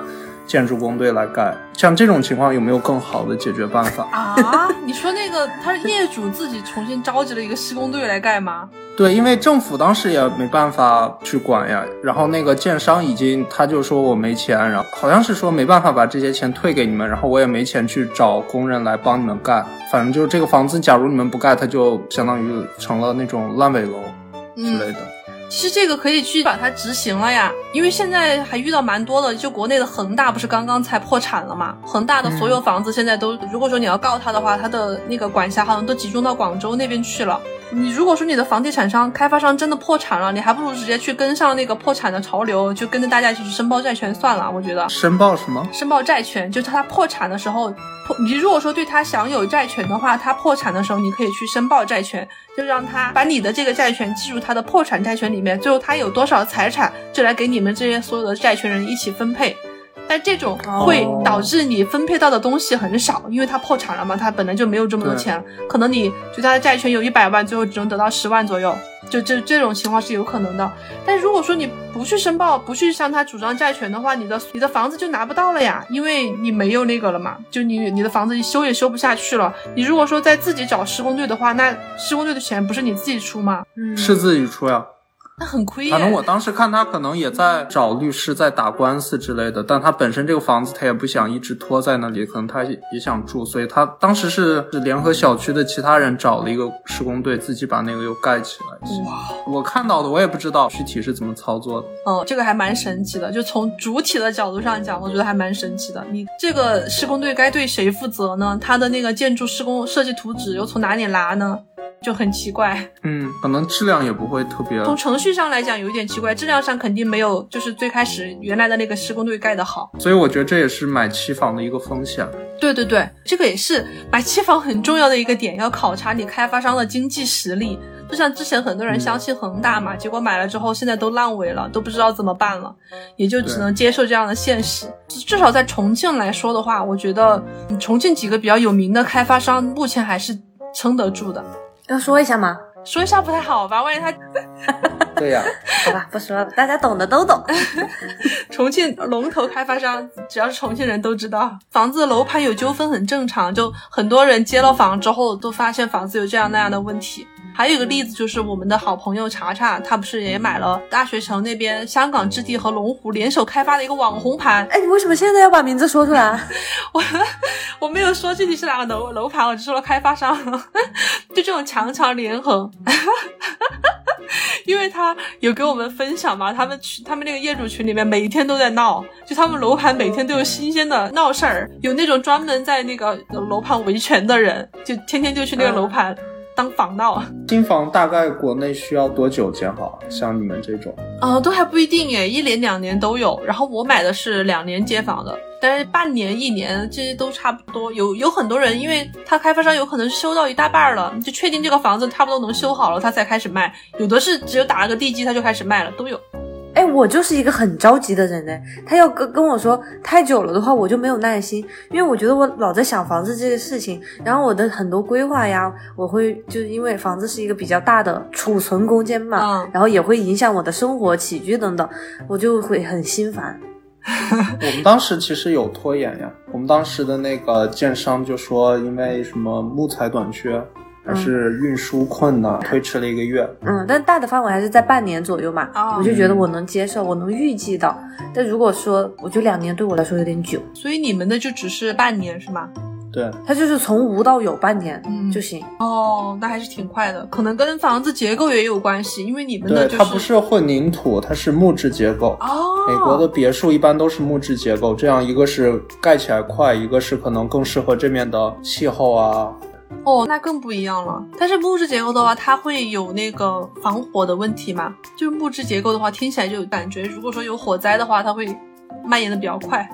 [SPEAKER 4] 建筑工队来盖。像这种情况有没有更好的解决办法？
[SPEAKER 2] 啊，你说那个他是业主自己重新召集了一个施工队来盖吗？
[SPEAKER 4] 对，因为政府当时也没办法去管呀，然后那个建商已经他就说我没钱，然后好像是说没办法把这些钱退给你们，然后我也没钱去找工人来帮你们盖，反正就是这个房子，假如你们不盖，它就相当于成了那种烂尾楼之类的。
[SPEAKER 2] 其实这个可以去把它执行了呀，因为现在还遇到蛮多的，就国内的恒大不是刚刚才破产了嘛？恒大的所有房子现在都，如果说你要告他的话，他的那个管辖好像都集中到广州那边去了。你如果说你的房地产商、开发商真的破产了，你还不如直接去跟上那个破产的潮流，就跟着大家一起去申报债权算了。我觉得
[SPEAKER 4] 申报什么？
[SPEAKER 2] 申报债权就是他破产的时候，破你如果说对他享有债权的话，他破产的时候你可以去申报债权，就让他把你的这个债权记入他的破产债权里面，最后他有多少财产，就来给你们这些所有的债权人一起分配。但这种会
[SPEAKER 3] 哦
[SPEAKER 2] 导致你分配到的东西很少，因为它破产了嘛，它本来就没有这么多钱，可能你就它的债权有一百万，最后只能得到十万左右，就这这种情况是有可能的。但如果说你不去申报，不去向他主张债权的话，你的你的房子就拿不到了呀，因为你没有那个了嘛，就你你的房子修也修不下去了。你如果说再自己找施工队的话，那施工队的钱不是你自己出吗？
[SPEAKER 3] 嗯
[SPEAKER 4] 是自己出呀。
[SPEAKER 2] 那很亏耶。
[SPEAKER 4] 反正我当时看他可能也在找律师，在打官司之类的，但他本身这个房子他也不想一直拖在那里，可能他也也想住，所以他当时是是联合小区的其他人找了一个施工队，自己把那个又盖起来。
[SPEAKER 2] 哇，
[SPEAKER 4] 我看到的我也不知道具体是怎么操作的。
[SPEAKER 2] 哦，这个还蛮神奇的。就从主体的角度上讲，我觉得还蛮神奇的。你这个施工队该对谁负责呢？他的那个建筑施工设计图纸又从哪里拿呢？就很奇怪。
[SPEAKER 4] 嗯，可能质量也不会特别。
[SPEAKER 2] 从程序上来讲有一点奇怪，质量上肯定没有就是最开始原来的那个施工队盖的好。
[SPEAKER 4] 所以我觉得这也是买期房的一个风险。
[SPEAKER 2] 对对对，这个也是买期房很重要的一个点，要考察你开发商的经济实力。就像之前很多人相信恒大嘛，结果买了之后现在都烂尾了，都不知道怎么办了，也就只能接受这样的现实。至至少在重庆来说的话，我觉得嗯重庆几个比较有名的开发商目前还是撑得住的。
[SPEAKER 3] 要说一下吗？
[SPEAKER 2] 说一下不太好吧，万一他
[SPEAKER 4] 对呀、
[SPEAKER 3] 好吧，不说了，大家懂的都懂。
[SPEAKER 2] 重庆龙头开发商，只要是重庆人都知道，房子楼盘有纠纷很正常，就很多人接了房之后都发现房子有这样那样的问题。还有一个例子就是我们的好朋友查查，他不是也买了大学城那边香港置地和龙湖联手开发的一个网红盘？
[SPEAKER 3] 哎，你为什么现在要把名字说出来啊？
[SPEAKER 2] 我我没有说具体是哪个楼楼盘，我只说了开发商。就这种强强联合，因为他有给我们分享嘛，他们群他们那个业主群里面每天都在闹，就他们楼盘每天都有新鲜的闹事儿，有那种专门在那个楼盘维权的人，就天天就去那个楼盘。当防盗，
[SPEAKER 4] 新房大概国内需要多久建好？像你们这种，
[SPEAKER 2] 呃，都还不一定耶，一年两年都有。然后我买的是两年接房的，但是半年、一年这些都差不多。有有很多人，因为他开发商有可能修到一大半儿了，就确定这个房子差不多能修好了，他才开始卖；有的是只有打了个地基他就开始卖了，都有。
[SPEAKER 3] 哎，我就是一个很着急的人呢。他要跟跟我说太久了的话，我就没有耐心，因为我觉得我老在想房子这个事情，然后我的很多规划呀，我会就是因为房子是一个比较大的储存空间嘛，
[SPEAKER 2] 嗯
[SPEAKER 3] 然后也会影响我的生活起居等等，我就会很心烦。
[SPEAKER 4] 我们当时其实有拖延呀。我们当时的那个建商就说，因为什么木材短缺，还是运输困难，推迟了一个月。
[SPEAKER 3] 嗯，但大的范围还是在半年左右嘛，
[SPEAKER 2] 哦
[SPEAKER 3] 我就觉得我能接受，我能预计到。但如果说我觉得两年对我来说有点久，
[SPEAKER 2] 所以你们的就只是半年是吗？
[SPEAKER 4] 对，
[SPEAKER 3] 它就是从无到有半年
[SPEAKER 2] 嗯
[SPEAKER 3] 就行。
[SPEAKER 2] 哦，那还是挺快的，可能跟房子结构也有关系，因为你们的
[SPEAKER 4] 它不是混凝土，它是木质结构。
[SPEAKER 2] 哦，
[SPEAKER 4] 美国的别墅一般都是木质结构，这样一个是盖起来快，一个是可能更适合这面的气候啊。
[SPEAKER 2] 哦，那更不一样了。但是木质结构的话，它会有那个防火的问题嘛？就是木质结构的话，听起来就有感觉，如果说有火灾的话，它会蔓延的比较快。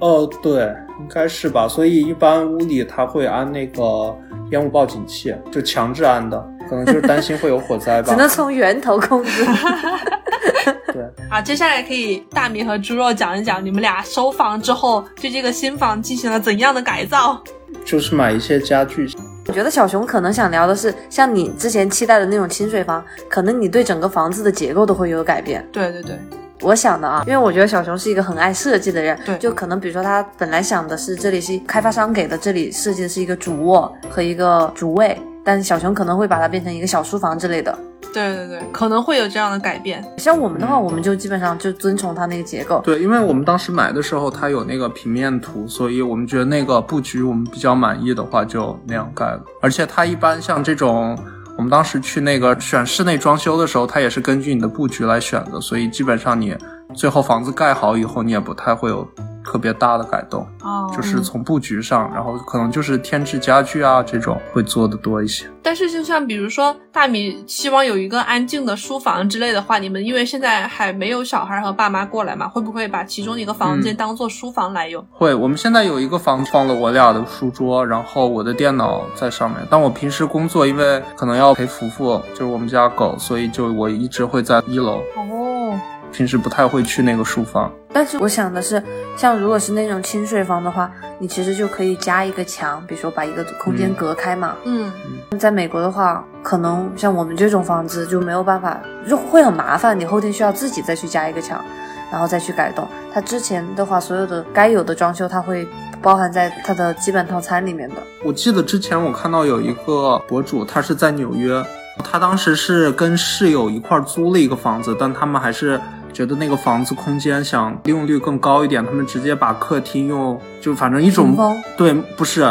[SPEAKER 4] 哦，对，应该是吧。所以一般屋里它会安那个烟雾报警器，就强制安的，可能就是担心会有火灾吧
[SPEAKER 3] 只。能从源头控制。
[SPEAKER 4] 对，
[SPEAKER 2] 啊，接下来可以大米和猪肉讲一讲你们俩收房之后对这个新房进行了怎样的改造？
[SPEAKER 4] 就是买一些家具。
[SPEAKER 3] 我觉得小熊可能想聊的是，像你之前期待的那种清水房，可能你对整个房子的结构都会有改变。
[SPEAKER 2] 对对对，
[SPEAKER 3] 我想的啊，因为我觉得小熊是一个很爱设计的人，
[SPEAKER 2] 对
[SPEAKER 3] 就可能比如说他本来想的是这里是开发商给的，这里设计的是一个主卧和一个主卫，但是小熊可能会把它变成一个小书房之类的。
[SPEAKER 2] 对对对，可能会有这样的改变。
[SPEAKER 3] 像我们的话，我们就基本上就遵从它那个结构。
[SPEAKER 4] 对，因为我们当时买的时候，它有那个平面图，所以我们觉得那个布局我们比较满意的话，就那样盖了。而且它一般像这种，我们当时去那个选室内装修的时候，它也是根据你的布局来选的，所以基本上你最后房子盖好以后，你也不太会有特别大的改动，
[SPEAKER 2] 哦，
[SPEAKER 4] 就是从布局上，然后可能就是添置家具啊这种会做的多一些。
[SPEAKER 2] 但是就像比如说大米希望有一个安静的书房之类的话，你们因为现在还没有小孩和爸妈过来嘛，会不会把其中一个房间当做书房来用？
[SPEAKER 4] 会，我们现在有一个房放了我俩的书桌，然后我的电脑在上面。但我平时工作，因为可能要陪福福，就是我们家狗，所以就我一直会在一楼，
[SPEAKER 2] 哦，
[SPEAKER 4] 平时不太会去那个书房。
[SPEAKER 3] 但是我想的是，像像如果是那种清水房的话，你其实就可以加一个墙，比如说把一个空间
[SPEAKER 4] 嗯
[SPEAKER 3] 隔开嘛。
[SPEAKER 2] 嗯，
[SPEAKER 3] 在美国的话，可能像我们这种房子就没有办法，就会很麻烦。你后天需要自己再去加一个墙，然后再去改动。它之前的话，所有的该有的装修，它会包含在它的基本套餐里面的。
[SPEAKER 4] 我记得之前我看到有一个博主，他是在纽约，他当时是跟室友一块儿租了一个房子，但他们还是觉得那个房子空间想利用率更高一点，他们直接把客厅用就反正一种对，不是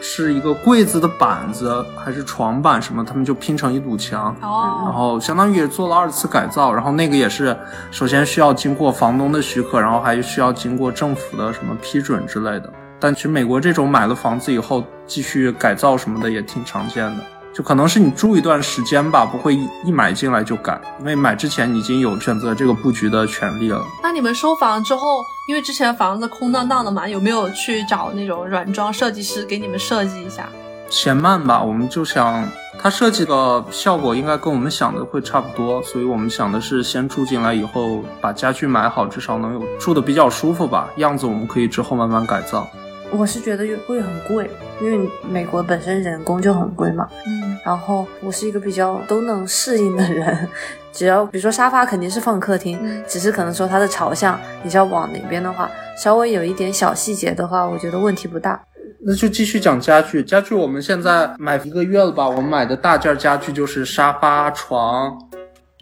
[SPEAKER 4] 是一个柜子的板子还是床板什么，他们就拼成一堵墙。然
[SPEAKER 2] 哦，
[SPEAKER 4] 后相当于也做了二次改造，然后那个也是首先需要经过房东的许可，然后还需要经过政府的什么批准之类的。但其实美国这种买了房子以后继续改造什么的也挺常见的，就可能是你住一段时间吧，不会一一买进来就改，因为买之前你已经有选择这个布局的权利了。
[SPEAKER 2] 那你们收房之后，因为之前房子空荡荡的嘛，有没有去找那种软装设计师给你们设计一下？
[SPEAKER 4] 嫌慢吧，我们就想它设计的效果应该跟我们想的会差不多，所以我们想的是先住进来以后把家具买好，至少能有住的比较舒服吧，样子我们可以之后慢慢改造。
[SPEAKER 3] 我是觉得会很贵，因为美国本身人工就很贵嘛。
[SPEAKER 2] 嗯，
[SPEAKER 3] 然后我是一个比较都能适应的人，只要比如说沙发肯定是放客厅，
[SPEAKER 2] 嗯
[SPEAKER 3] 只是可能说它的朝向你是要往哪边的话，稍微有一点小细节的话，我觉得问题不大。
[SPEAKER 4] 那就继续讲家具。家具我们现在买一个月了吧？我们买的大件家具就是沙发、床、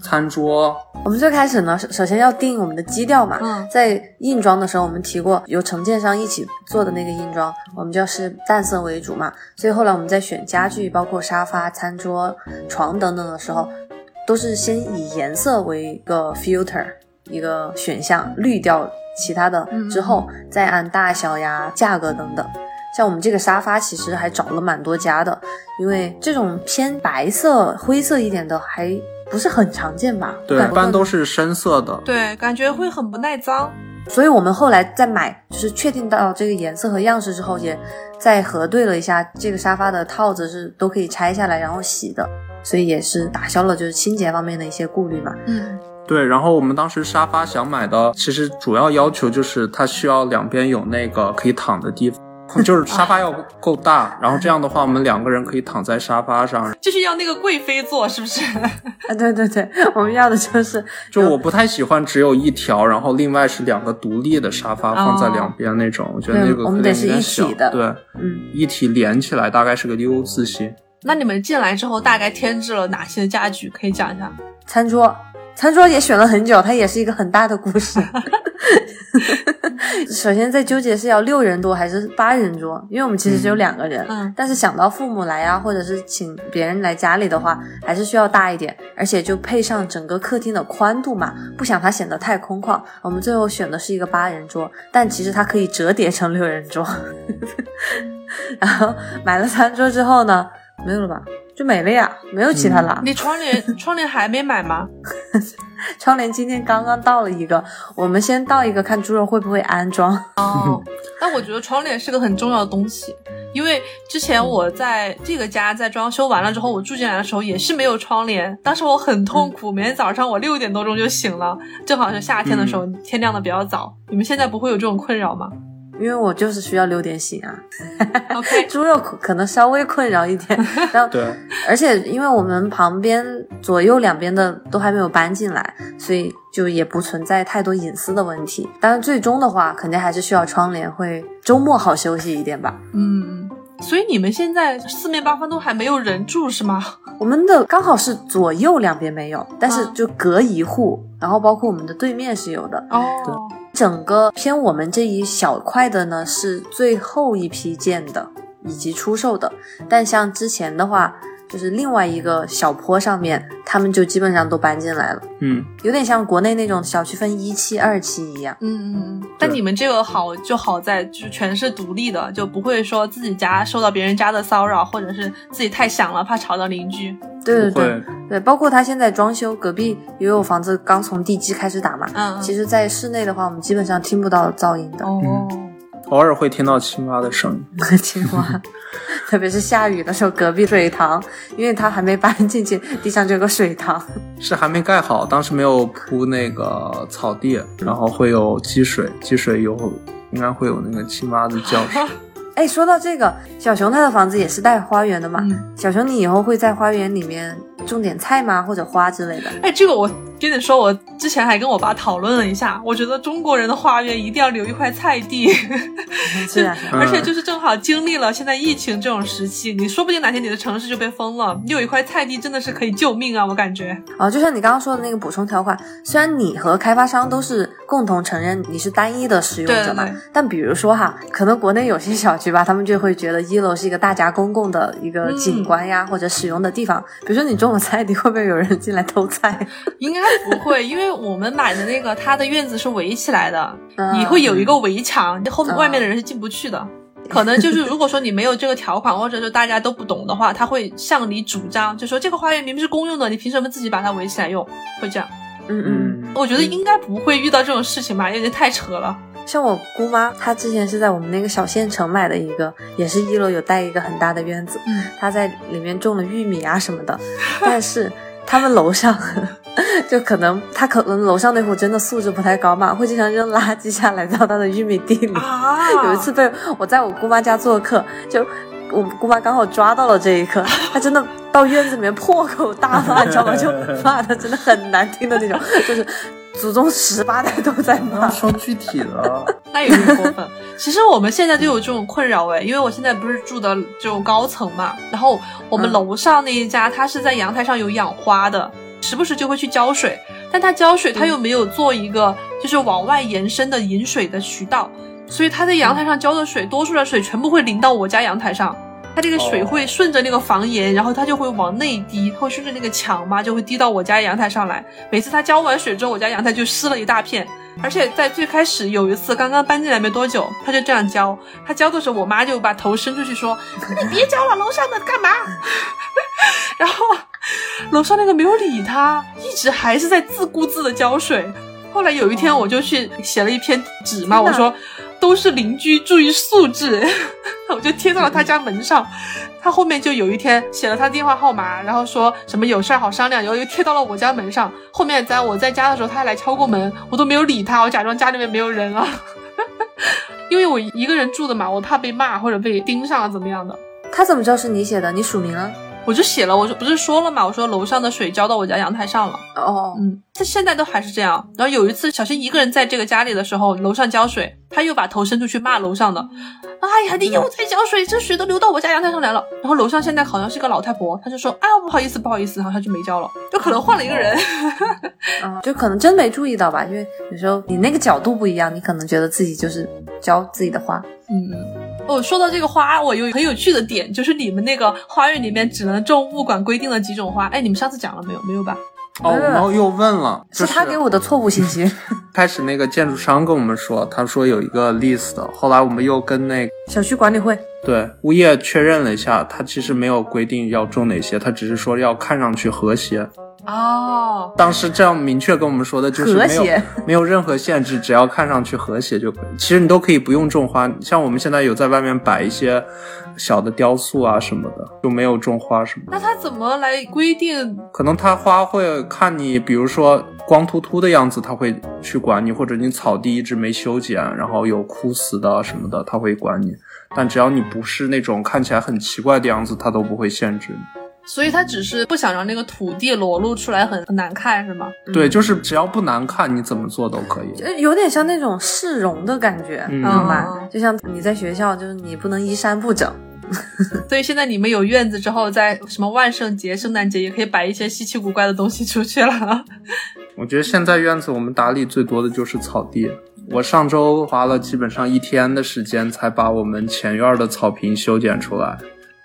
[SPEAKER 4] 餐桌。
[SPEAKER 3] 我们最开始呢，首首先要定我们的基调嘛。
[SPEAKER 2] 嗯
[SPEAKER 3] 在硬装的时候，我们提过由承建商一起做的那个硬装，我们就是淡色为主嘛。所以后来我们在选家具，包括沙发、餐桌、床等等的时候，都是先以颜色为一个 filter 一个选项，滤掉其他的之后，再按大小呀、价格等等。像我们这个沙发，其实还找了蛮多家的，因为这种偏白色、灰色一点的还不是很常见吧？
[SPEAKER 4] 对，一般都是深色的。
[SPEAKER 2] 对，感觉会很不耐脏。
[SPEAKER 3] 所以我们后来在买，就是确定到这个颜色和样式之后，也再核对了一下，这个沙发的套子是都可以拆下来然后洗的，所以也是打消了就是清洁方面的一些顾虑嘛。
[SPEAKER 2] 嗯，
[SPEAKER 4] 对，然后我们当时沙发想买的，其实主要要求就是它需要两边有那个可以躺的地方。就是沙发要够大，然后这样的话，我们两个人可以躺在沙发上。
[SPEAKER 2] 就是要那个贵妃座，是不是？
[SPEAKER 3] 啊，对对对，我们要的就是
[SPEAKER 4] 就我不太喜欢只有一条，然后另外是两个独立的沙发放在两边那种，我觉得那个
[SPEAKER 3] 对我们
[SPEAKER 4] 有点
[SPEAKER 3] 得是一体的
[SPEAKER 4] 对，
[SPEAKER 3] 嗯，
[SPEAKER 4] 一体连起来大概是个 U 字形。
[SPEAKER 2] 那你们进来之后大概添置了哪些家具？可以讲一下？
[SPEAKER 3] 餐桌，餐桌也选了很久，它也是一个很大的故事。首先在纠结是要六人桌还是八人桌，因为我们其实只有两个人，
[SPEAKER 2] 嗯
[SPEAKER 3] 但是想到父母来啊，或者是请别人来家里的话，还是需要大一点，而且就配上整个客厅的宽度嘛，不想它显得太空旷。我们最后选的是一个八人桌，但其实它可以折叠成六人桌。然后买了餐桌之后呢，没有了吧？就没了呀，没有其他了。
[SPEAKER 2] 你窗帘 窗帘还没买吗？
[SPEAKER 3] 窗帘今天刚刚到了一个，我们先到一个看猪肉会不会安装。
[SPEAKER 2] 哦，但我觉得窗帘是个很重要的东西，因为之前我在这个家在装修完了之后，我住进来的时候也是没有窗帘，当时我很痛苦，每天早上我六点多钟就醒了，正好是夏天的时候，天亮的比较早。你们现在不会有这种困扰吗
[SPEAKER 3] 因为我就是需要六点醒啊
[SPEAKER 2] ，？OK，
[SPEAKER 3] 猪肉可可能稍微困扰一点，然后
[SPEAKER 4] 对，
[SPEAKER 3] 而且因为我们旁边左右两边的都还没有搬进来，所以就也不存在太多隐私的问题。但是，最终的话肯定还是需要窗帘，会周末好休息一点吧。
[SPEAKER 2] 嗯，所以你们现在四面八方都还没有人住是吗？
[SPEAKER 3] 我们的刚好是左右两边没有，但是
[SPEAKER 2] 啊
[SPEAKER 3] 就隔一户，然后包括我们的对面是有的。
[SPEAKER 2] 哦，
[SPEAKER 3] 整个偏我们这一小块的呢，是最后一批建的以及出售的。但像之前的话，就是另外一个小坡上面，他们就基本上都搬进来了，
[SPEAKER 4] 嗯，
[SPEAKER 3] 有点像国内那种小区分一期、二期一样。
[SPEAKER 2] 嗯嗯嗯，但你们这个好就好在就是全是独立的，就不会说自己家受到别人家的骚扰，或者是自己太响了怕吵到邻居。
[SPEAKER 3] 对对对，对，包括他现在装修，隔壁也有房子刚从地基开始打嘛。
[SPEAKER 2] 嗯，
[SPEAKER 3] 其实，在室内的话，我们基本上听不到噪音的。
[SPEAKER 2] 哦，
[SPEAKER 4] 偶尔会听到青蛙的声音。
[SPEAKER 3] 青蛙，特别是下雨的时候，隔壁水塘，因为它还没搬进去，地上就有个水塘。
[SPEAKER 4] 是还没盖好，当时没有铺那个草地，然后会有积水，积水有应该会有那个青蛙的叫声。
[SPEAKER 3] 哎，说到这个，小熊他的房子也是带花园的嘛？
[SPEAKER 2] 嗯
[SPEAKER 3] 小熊，你以后会在花园里面种点菜吗？或者花之类的？
[SPEAKER 2] 哎，这个我跟你说，我之前还跟我爸讨论了一下，我觉得中国人的花园一定要留一块菜地，
[SPEAKER 3] 是啊。
[SPEAKER 2] 而且就是正好经历了现在疫情这种时期，你说不定哪天你的城市就被封了，你有一块菜地真的是可以救命啊！我感觉，
[SPEAKER 3] 哦，就像你刚刚说的那个补充条款，虽然你和开发商都是共同承认你是单一的使用者嘛，
[SPEAKER 2] 对对对
[SPEAKER 3] 但比如说哈，可能国内有些小区吧，他们就会觉得一楼是一个大家公共的一个景观呀，或者使用的地方。比如说你种了菜地，会不会有人进来偷菜？
[SPEAKER 2] 应该不会，因为我们买的那个它的院子是围起来的，
[SPEAKER 3] 嗯
[SPEAKER 2] 你会有一个围墙，后面
[SPEAKER 3] 嗯
[SPEAKER 2] 外面的人是进不去的。可能就是，如果说你没有这个条款，或者说大家都不懂的话，他会向你主张，就说这个花园明明是公用的，你凭什么自己把它围起来用？会这样。
[SPEAKER 3] 嗯嗯。
[SPEAKER 2] 我觉得应该不会遇到这种事情吧，有点太扯了。
[SPEAKER 3] 像我姑妈，她之前是在我们那个小县城买的一个，也是一楼有带一个很大的院子，
[SPEAKER 2] 嗯，
[SPEAKER 3] 她在里面种了玉米啊什么的。但是他们楼上，就可能她可能楼上那户真的素质不太高嘛，会经常扔垃圾下来到她的玉米地里。
[SPEAKER 2] 啊
[SPEAKER 3] 有一次被我在我姑妈家做客，就我姑妈刚好抓到了这一刻，她真的到院子里面破口大骂，你知道吗？就骂的真的很难听的那种，就是祖宗十八代都在骂。
[SPEAKER 4] 说具体的，
[SPEAKER 2] 那有点过分。其实我们现在就有这种困扰哎，因为我现在不是住的这种高层嘛，然后我们
[SPEAKER 3] 嗯
[SPEAKER 2] 楼上那一家，他是在阳台上有养花的，时不时就会去浇水，但他浇水他又没有做一个就是往外延伸的引水的渠道，所以他在阳台上浇的水，多数的水全部会淋到我家阳台上。它这个水
[SPEAKER 4] 哦
[SPEAKER 2] 会顺着那个房檐，然后它就会往内滴，它会顺着那个墙嘛，就会滴到我家阳台上来。每次它浇完水之后，我家阳台就湿了一大片。而且在最开始有一次刚刚搬进来没多久，它就这样浇。它浇的时候，我妈就把头伸出去说：“你别浇了，楼上的干嘛？” 然后楼上那个没有理他，一直还是在自顾自的浇水。后来有一天，我就去写了一篇纸嘛，我说都是邻居，注意素质，我就贴到了他家门上。他后面就有一天写了他电话号码，然后说什么有事儿好商量，然后又贴到了我家门上。后面在我在家的时候，他还来敲过门，我都没有理他，我假装家里面没有人啊。因为我一个人住的嘛，我怕被骂或者被盯上啊怎么样的，
[SPEAKER 3] 他怎么知道是你写的？你署名了？
[SPEAKER 2] 我就写了，我就不是说了嘛，我说楼上的水浇到我家阳台上了。
[SPEAKER 3] 哦，
[SPEAKER 2] 嗯，他现在都还是这样。然后有一次，小新一个人在这个家里的时候，楼上浇水，他又把头伸出去骂楼上的：“哎呀，你又在浇水，这水都流到我家阳台上来了。”然后楼上现在好像是个老太婆，她就说：“哎呀，不好意思，不好意思。”然后她就没浇了，就可能换了一个人。
[SPEAKER 3] 嗯，就可能真没注意到吧，因为有时候你那个角度不一样，你可能觉得自己就是浇自己的花。
[SPEAKER 2] 嗯。哦，说到这个花，我有很有趣的点，就是你们那个花园里面只能种物管规定的几种花。哎，你们上次讲了没有？没有吧？
[SPEAKER 4] 哦，然后又问了，就是
[SPEAKER 3] 他给我的错误信息。
[SPEAKER 4] 开始那个建筑商跟我们说，他说有一个 list，后来我们又跟那个
[SPEAKER 3] 小区管理会，
[SPEAKER 4] 对物业确认了一下，他其实没有规定要种哪些，他只是说要看上去和谐。
[SPEAKER 2] 哦，
[SPEAKER 4] 当时这样明确跟我们说的就是没有没有任何限制，只要看上去和谐就可以。其实你都可以不用种花，像我们现在有在外面摆一些小的雕塑啊什么的，就没有种花什么的。
[SPEAKER 2] 那他怎么来规定？
[SPEAKER 4] 可能他花会看你，比如说光秃秃的样子，他会去管你，或者你草地一直没修剪，然后有枯死的什么的，他会管你。但只要你不是那种看起来很奇怪的样子，他都不会限制你。
[SPEAKER 2] 所以他只是不想让那个土地裸露出来很很难看，是吗？
[SPEAKER 4] 对，就是只要不难看，你怎么做都可以。
[SPEAKER 3] 就有点像那种市容的感觉，
[SPEAKER 4] 嗯
[SPEAKER 3] 明白
[SPEAKER 2] 嗯？
[SPEAKER 3] 就像你在学校，就是你不能衣衫不整。
[SPEAKER 2] 所以现在你们有院子之后，在什么万圣节、圣诞节也可以摆一些稀奇古怪的东西出去了。
[SPEAKER 4] 我觉得现在院子我们打理最多的就是草地。我上周花了基本上一天的时间才把我们前院的草坪修剪出来。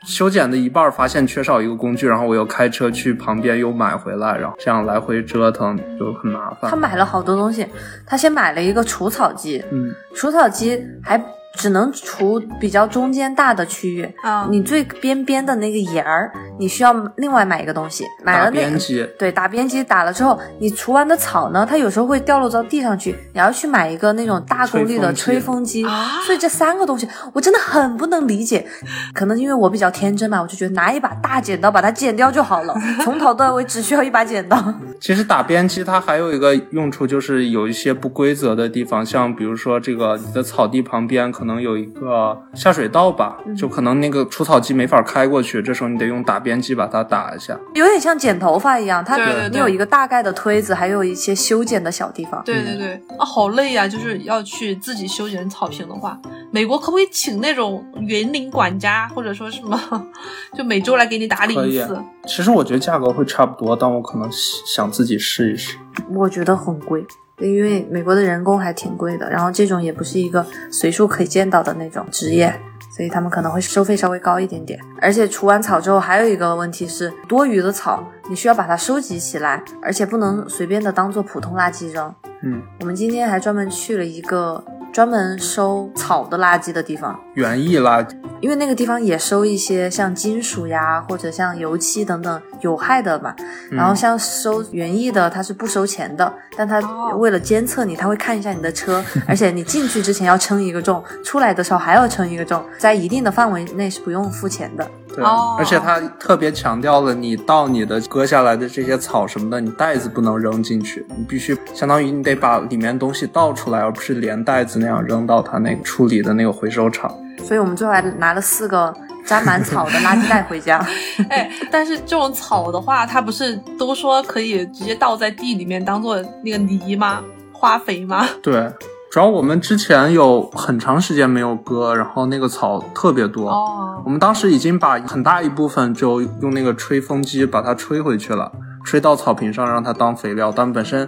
[SPEAKER 4] 修剪的一半发现缺少一个工具，然后我又开车去旁边又买回来，然后这样来回折腾就很麻烦。
[SPEAKER 3] 他买了好多东西，他先买了一个除草机，
[SPEAKER 4] 嗯，
[SPEAKER 3] 除草机还只能除比较中间大的区域，
[SPEAKER 2] 啊，
[SPEAKER 3] 你最边边的那个沿儿，你需要另外买一个东西，买了那个。
[SPEAKER 4] 边机，
[SPEAKER 3] 对，打边机打了之后，你除完的草呢，它有时候会掉落到地上去，你要去买一个那种大功率的吹
[SPEAKER 4] 吹
[SPEAKER 3] 风机。
[SPEAKER 2] 啊
[SPEAKER 3] 所以这三个东西，我真的很不能理解。可能因为我比较天真吧，我就觉得拿一把大剪刀把它剪掉就好了，从头到尾只需要一把剪刀。
[SPEAKER 4] 其实打边机它还有一个用处，就是有一些不规则的地方，像比如说这个你的草地旁边可能有一个下水道吧，
[SPEAKER 3] 嗯
[SPEAKER 4] 就可能那个除草机没法开过去，这时候你得用打边机把它打一下。
[SPEAKER 3] 有点像剪头发一样，它
[SPEAKER 2] 对对对
[SPEAKER 3] 你有一个大概的推子，还有一些修剪的小地方。
[SPEAKER 2] 对对对，啊，好累呀、就是要去自己修剪草坪的话，美国可不可以请那种园林管家，或者说什么，就每周来给你打理一次？
[SPEAKER 4] 其实我觉得价格会差不多，但我可能想自己试一试。
[SPEAKER 3] 我觉得很贵，因为美国的人工还挺贵的，然后这种也不是一个随处可以见到的那种职业，所以他们可能会收费稍微高一点点。而且除完草之后，还有一个问题是，多余的草你需要把它收集起来，而且不能随便的当做普通垃圾扔。
[SPEAKER 4] 嗯，
[SPEAKER 3] 我们今天还专门去了一个专门收草的垃圾的地方，
[SPEAKER 4] 园艺垃圾，
[SPEAKER 3] 因为那个地方也收一些像金属呀，或者像油漆等等有害的嘛。然后像收园艺的，它是不收钱的，但它
[SPEAKER 2] 哦
[SPEAKER 3] 为了监测你，它会看一下你的车，而且你进去之前要称一个重，出来的时候还要称一个重，在一定的范围内是不用付钱的。
[SPEAKER 4] 对，
[SPEAKER 2] 哦
[SPEAKER 4] 而且它特别强调了，你到你的割下来的这些草什么的，你袋子不能扔进去，你必须相当于你得把里面东西倒出来，而不是连袋子那样扔到它那个处理的那个回收厂。
[SPEAKER 3] 所以我们最后还拿了四个沾满草的垃圾袋回家。
[SPEAKER 2] 哎，但是这种草的话，它不是都说可以直接倒在地里面当做那个泥吗？花肥吗？
[SPEAKER 4] 对，主要我们之前有很长时间没有割，然后那个草特别多。
[SPEAKER 2] 哦
[SPEAKER 4] 我们当时已经把很大一部分就用那个吹风机把它吹回去了，吹到草坪上让它当肥料。但本身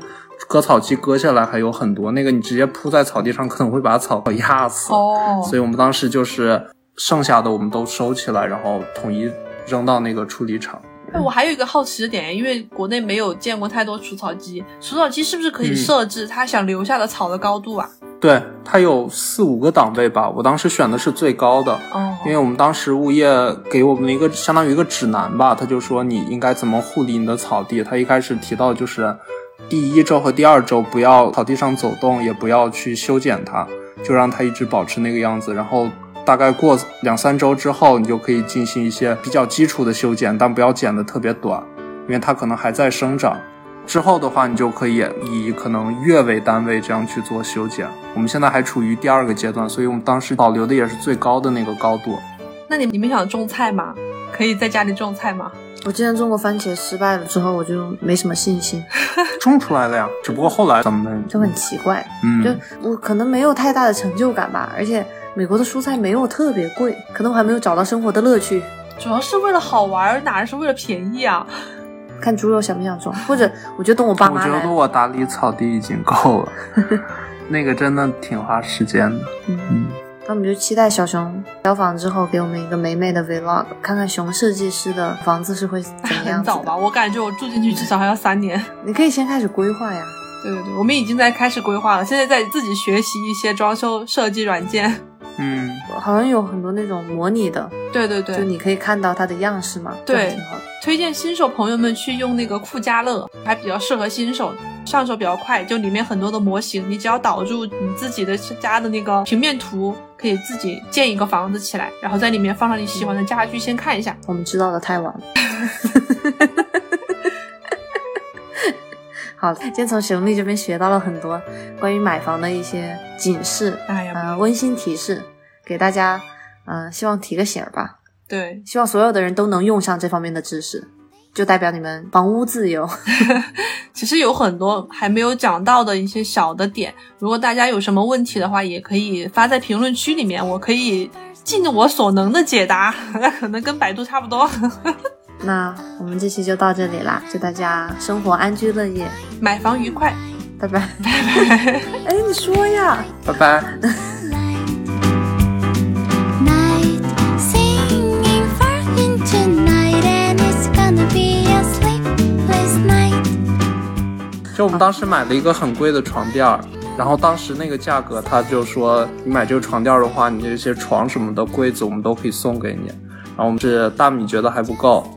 [SPEAKER 4] 割草机割下来还有很多，那个你直接铺在草地上可能会把草压死。
[SPEAKER 2] 哦，
[SPEAKER 4] 所以我们当时就是剩下的我们都收起来，然后统一扔到那个处理厂。
[SPEAKER 2] 哎，我还有一个好奇的点，因为国内没有见过太多除草机，除草机是不是可以
[SPEAKER 4] 嗯
[SPEAKER 2] 设置它想留下的草的高度啊？
[SPEAKER 4] 对，它有四五个档位吧，我当时选的是最高的。
[SPEAKER 2] 哦，
[SPEAKER 4] 因为我们当时物业给我们了一个相当于一个指南吧，他就说你应该怎么护理你的草地。他一开始提到就是第一周和第二周不要草地上走动，也不要去修剪它，就让它一直保持那个样子。然后大概过两三周之后，你就可以进行一些比较基础的修剪，但不要剪得特别短，因为它可能还在生长。之后的话，你就可以以可能月为单位这样去做修剪。我们现在还处于第二个阶段，所以我们当时保留的也是最高的那个高度。
[SPEAKER 2] 那你你们想种菜吗？可以在家里种菜吗？
[SPEAKER 3] 我之前种过番茄失败了之后，我就没什么信心，
[SPEAKER 4] 种出来了呀，只不过后来咱们
[SPEAKER 3] 就很奇怪。
[SPEAKER 4] 嗯，
[SPEAKER 3] 就我可能没有太大的成就感吧，而且美国的蔬菜没有特别贵，可能我还没有找到生活的乐趣。
[SPEAKER 2] 主要是为了好玩，哪是为了便宜啊？
[SPEAKER 3] 看猪肉想不想种，或者我就等我爸妈
[SPEAKER 4] 我觉得我打理草地已经够了，那个真的挺花时间的。
[SPEAKER 3] 嗯，
[SPEAKER 4] 嗯，
[SPEAKER 3] 那我们就期待小熊交房之后给我们一个美美的 vlog，看看熊设计师的房子是会怎么样子。
[SPEAKER 2] 很早吧？我感觉我住进去至少还要三年。
[SPEAKER 3] 你可以先开始规划呀。
[SPEAKER 2] 对对对，我们已经在开始规划了，现在在自己学习一些装修设计软件。
[SPEAKER 4] 嗯，
[SPEAKER 3] 好像有很多那种模拟的，
[SPEAKER 2] 对对对，
[SPEAKER 3] 就你可以看到它的样式嘛，
[SPEAKER 2] 对
[SPEAKER 3] 挺好的。
[SPEAKER 2] 推荐新手朋友们去用那个酷家乐，还比较适合新手，上手比较快。就里面很多的模型，你只要导入你自己的家的那个平面图，可以自己建一个房子起来，然后在里面放上你喜欢的家具，先看一下。
[SPEAKER 3] 我们知道的太晚了。好，今天从熊丽这边学到了很多关于买房的一些警示，
[SPEAKER 2] 哎呀，
[SPEAKER 3] 呃，温馨提示，给大家，嗯、希望提个醒儿吧。
[SPEAKER 2] 对，
[SPEAKER 3] 希望所有的人都能用上这方面的知识，就代表你们房屋自由。
[SPEAKER 2] 其实有很多还没有讲到的一些小的点，如果大家有什么问题的话，也可以发在评论区里面，我可以尽我所能的解答，那 可能跟百度差不多。
[SPEAKER 3] 那我们这期就到这里啦，祝大家生活安居乐业，
[SPEAKER 2] 买房愉快，
[SPEAKER 3] 拜拜拜拜。哎，你说呀。
[SPEAKER 4] 拜拜。
[SPEAKER 5] Night singing far into night, and it's gonna be a sleepless night.
[SPEAKER 4] 就我们当时买了一个很贵的床垫儿，然后当时那个价格，他就说你买这个床垫的话，你这些床什么的柜子我们都可以送给你。然后我们是大米觉得还不够，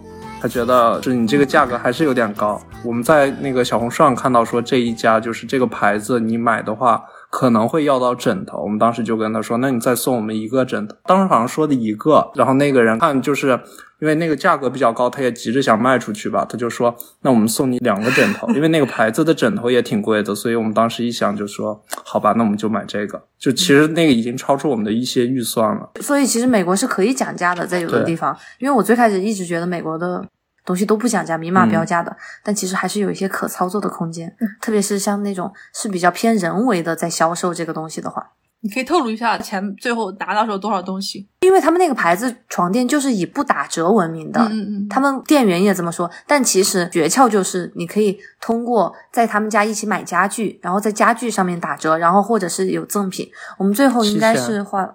[SPEAKER 4] 他觉得是你这个价格还是有点高。我们在那个小红书上看到说这一家就是这个牌子，你买的话可能会要到枕头。我们当时就跟他说，那你再送我们一个枕头。当时好像说的一个，然后那个人看就是因为那个价格比较高，他也急着想卖出去吧，他就说那我们送你两个枕头，因为那个牌子的枕头也挺贵的，所以我们当时一想就说好吧，那我们就买这个。就其实那个已经超出我们的一些预算了。
[SPEAKER 3] 所以其实美国是可以讲价的，在有的地方，因为我最开始一直觉得美国的东西都不讲价，明码标价的，但其实还是有一些可操作的空间，特别是像那种是比较偏人为的在销售这个东西的话，
[SPEAKER 2] 你可以透露一下钱最后拿到手多少东西？
[SPEAKER 3] 因为他们那个牌子床垫就是以不打折闻名的，
[SPEAKER 2] 嗯嗯嗯，
[SPEAKER 3] 他们店员也这么说，但其实诀窍就是你可以通过在他们家一起买家具，然后在家具上面打折，然后或者是有赠品。我们最后应该是花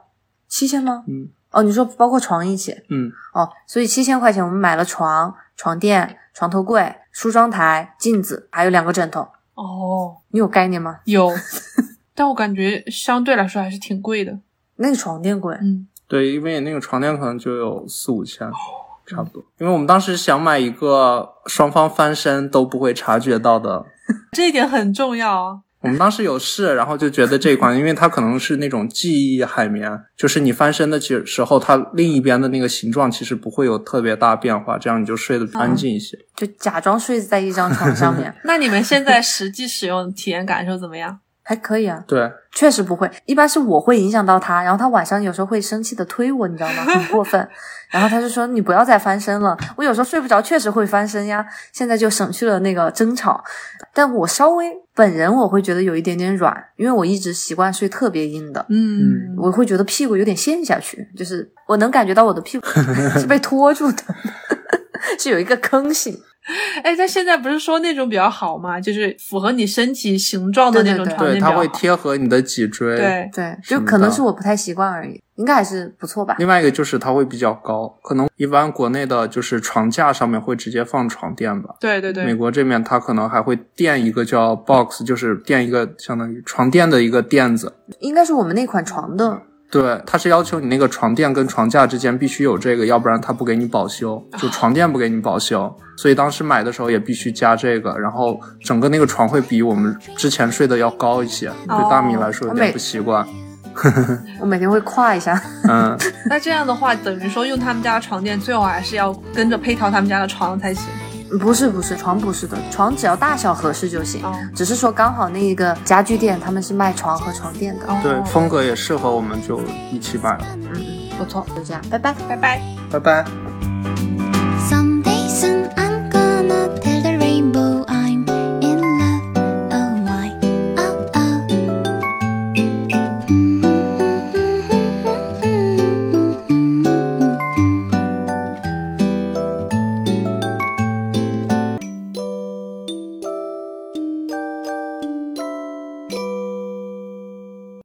[SPEAKER 3] 七千吗？
[SPEAKER 4] 嗯
[SPEAKER 3] 哦，你说包括床一起
[SPEAKER 4] 嗯，
[SPEAKER 3] 哦，所以七千块钱我们买了床、床垫、床头柜、梳妆台、镜子，还有两个枕头。
[SPEAKER 2] 哦，
[SPEAKER 3] 你有概念吗？
[SPEAKER 2] 有，但我感觉相对来说还是挺贵的。
[SPEAKER 3] 那个床垫贵，
[SPEAKER 2] 嗯，
[SPEAKER 4] 对，因为那个床垫可能就有四五千，差不多。因为我们当时想买一个双方翻身都不会察觉到的。
[SPEAKER 2] 这一点很重要啊。
[SPEAKER 4] 我们当时有试，然后就觉得这款，因为它可能是那种记忆海绵，就是你翻身的其时候，它另一边的那个形状其实不会有特别大变化，这样你就睡得安静一些。
[SPEAKER 3] 就假装睡在一张床上面，
[SPEAKER 2] 那你们现在实际使用体验感受怎么样？
[SPEAKER 3] 还可以啊。
[SPEAKER 4] 对，
[SPEAKER 3] 确实不会，一般是我会影响到他，然后他晚上有时候会生气的推我，你知道吗？很过分。然后他就说你不要再翻身了。我有时候睡不着，确实会翻身呀。现在就省去了那个争吵，但我稍微本人我会觉得有一点点软，因为我一直习惯睡特别硬的，
[SPEAKER 2] 嗯，
[SPEAKER 3] 我会觉得屁股有点陷下去，就是我能感觉到我的屁股 是被拖住的，是有一个坑性。
[SPEAKER 2] 哎，但现在不是说那种比较好吗？就是符合你身体形状的那种
[SPEAKER 3] 对对对
[SPEAKER 4] 对，
[SPEAKER 2] 床垫比较好。
[SPEAKER 4] 它会贴合你的脊椎。。
[SPEAKER 2] 对，
[SPEAKER 3] 对，就可能是我不太习惯而已，应该还是不错吧。
[SPEAKER 4] 另外一个就是它会比较高，可能一般国内的就是床架上面会直接放床垫吧。
[SPEAKER 2] 对对对，
[SPEAKER 4] 美国这边它可能还会垫一个叫 box，就是垫一个相当于床垫的一个垫子。
[SPEAKER 3] 应该是我们那款床的
[SPEAKER 4] 对，它是要求你那个床垫跟床架之间必须有这个，要不然它不给你保修，就床垫不给你保修。所以当时买的时候也必须加这个，然后整个那个床会比我们之前睡的要高一些，对大米来说有点不习惯。
[SPEAKER 3] 我每 天会跨一下。
[SPEAKER 4] 嗯，
[SPEAKER 2] 那这样的话，等于说用他们家的床垫，最好还是要跟着配套他们家的床才行。
[SPEAKER 3] 不是不是床不是的床只要大小合适就行只是说刚好那一个家具店他们是卖床和床垫的
[SPEAKER 4] 对风格也适合我们就一起买了。
[SPEAKER 3] 嗯不错就这样拜拜。
[SPEAKER 2] 拜拜。
[SPEAKER 4] 拜拜。Somedays I gonna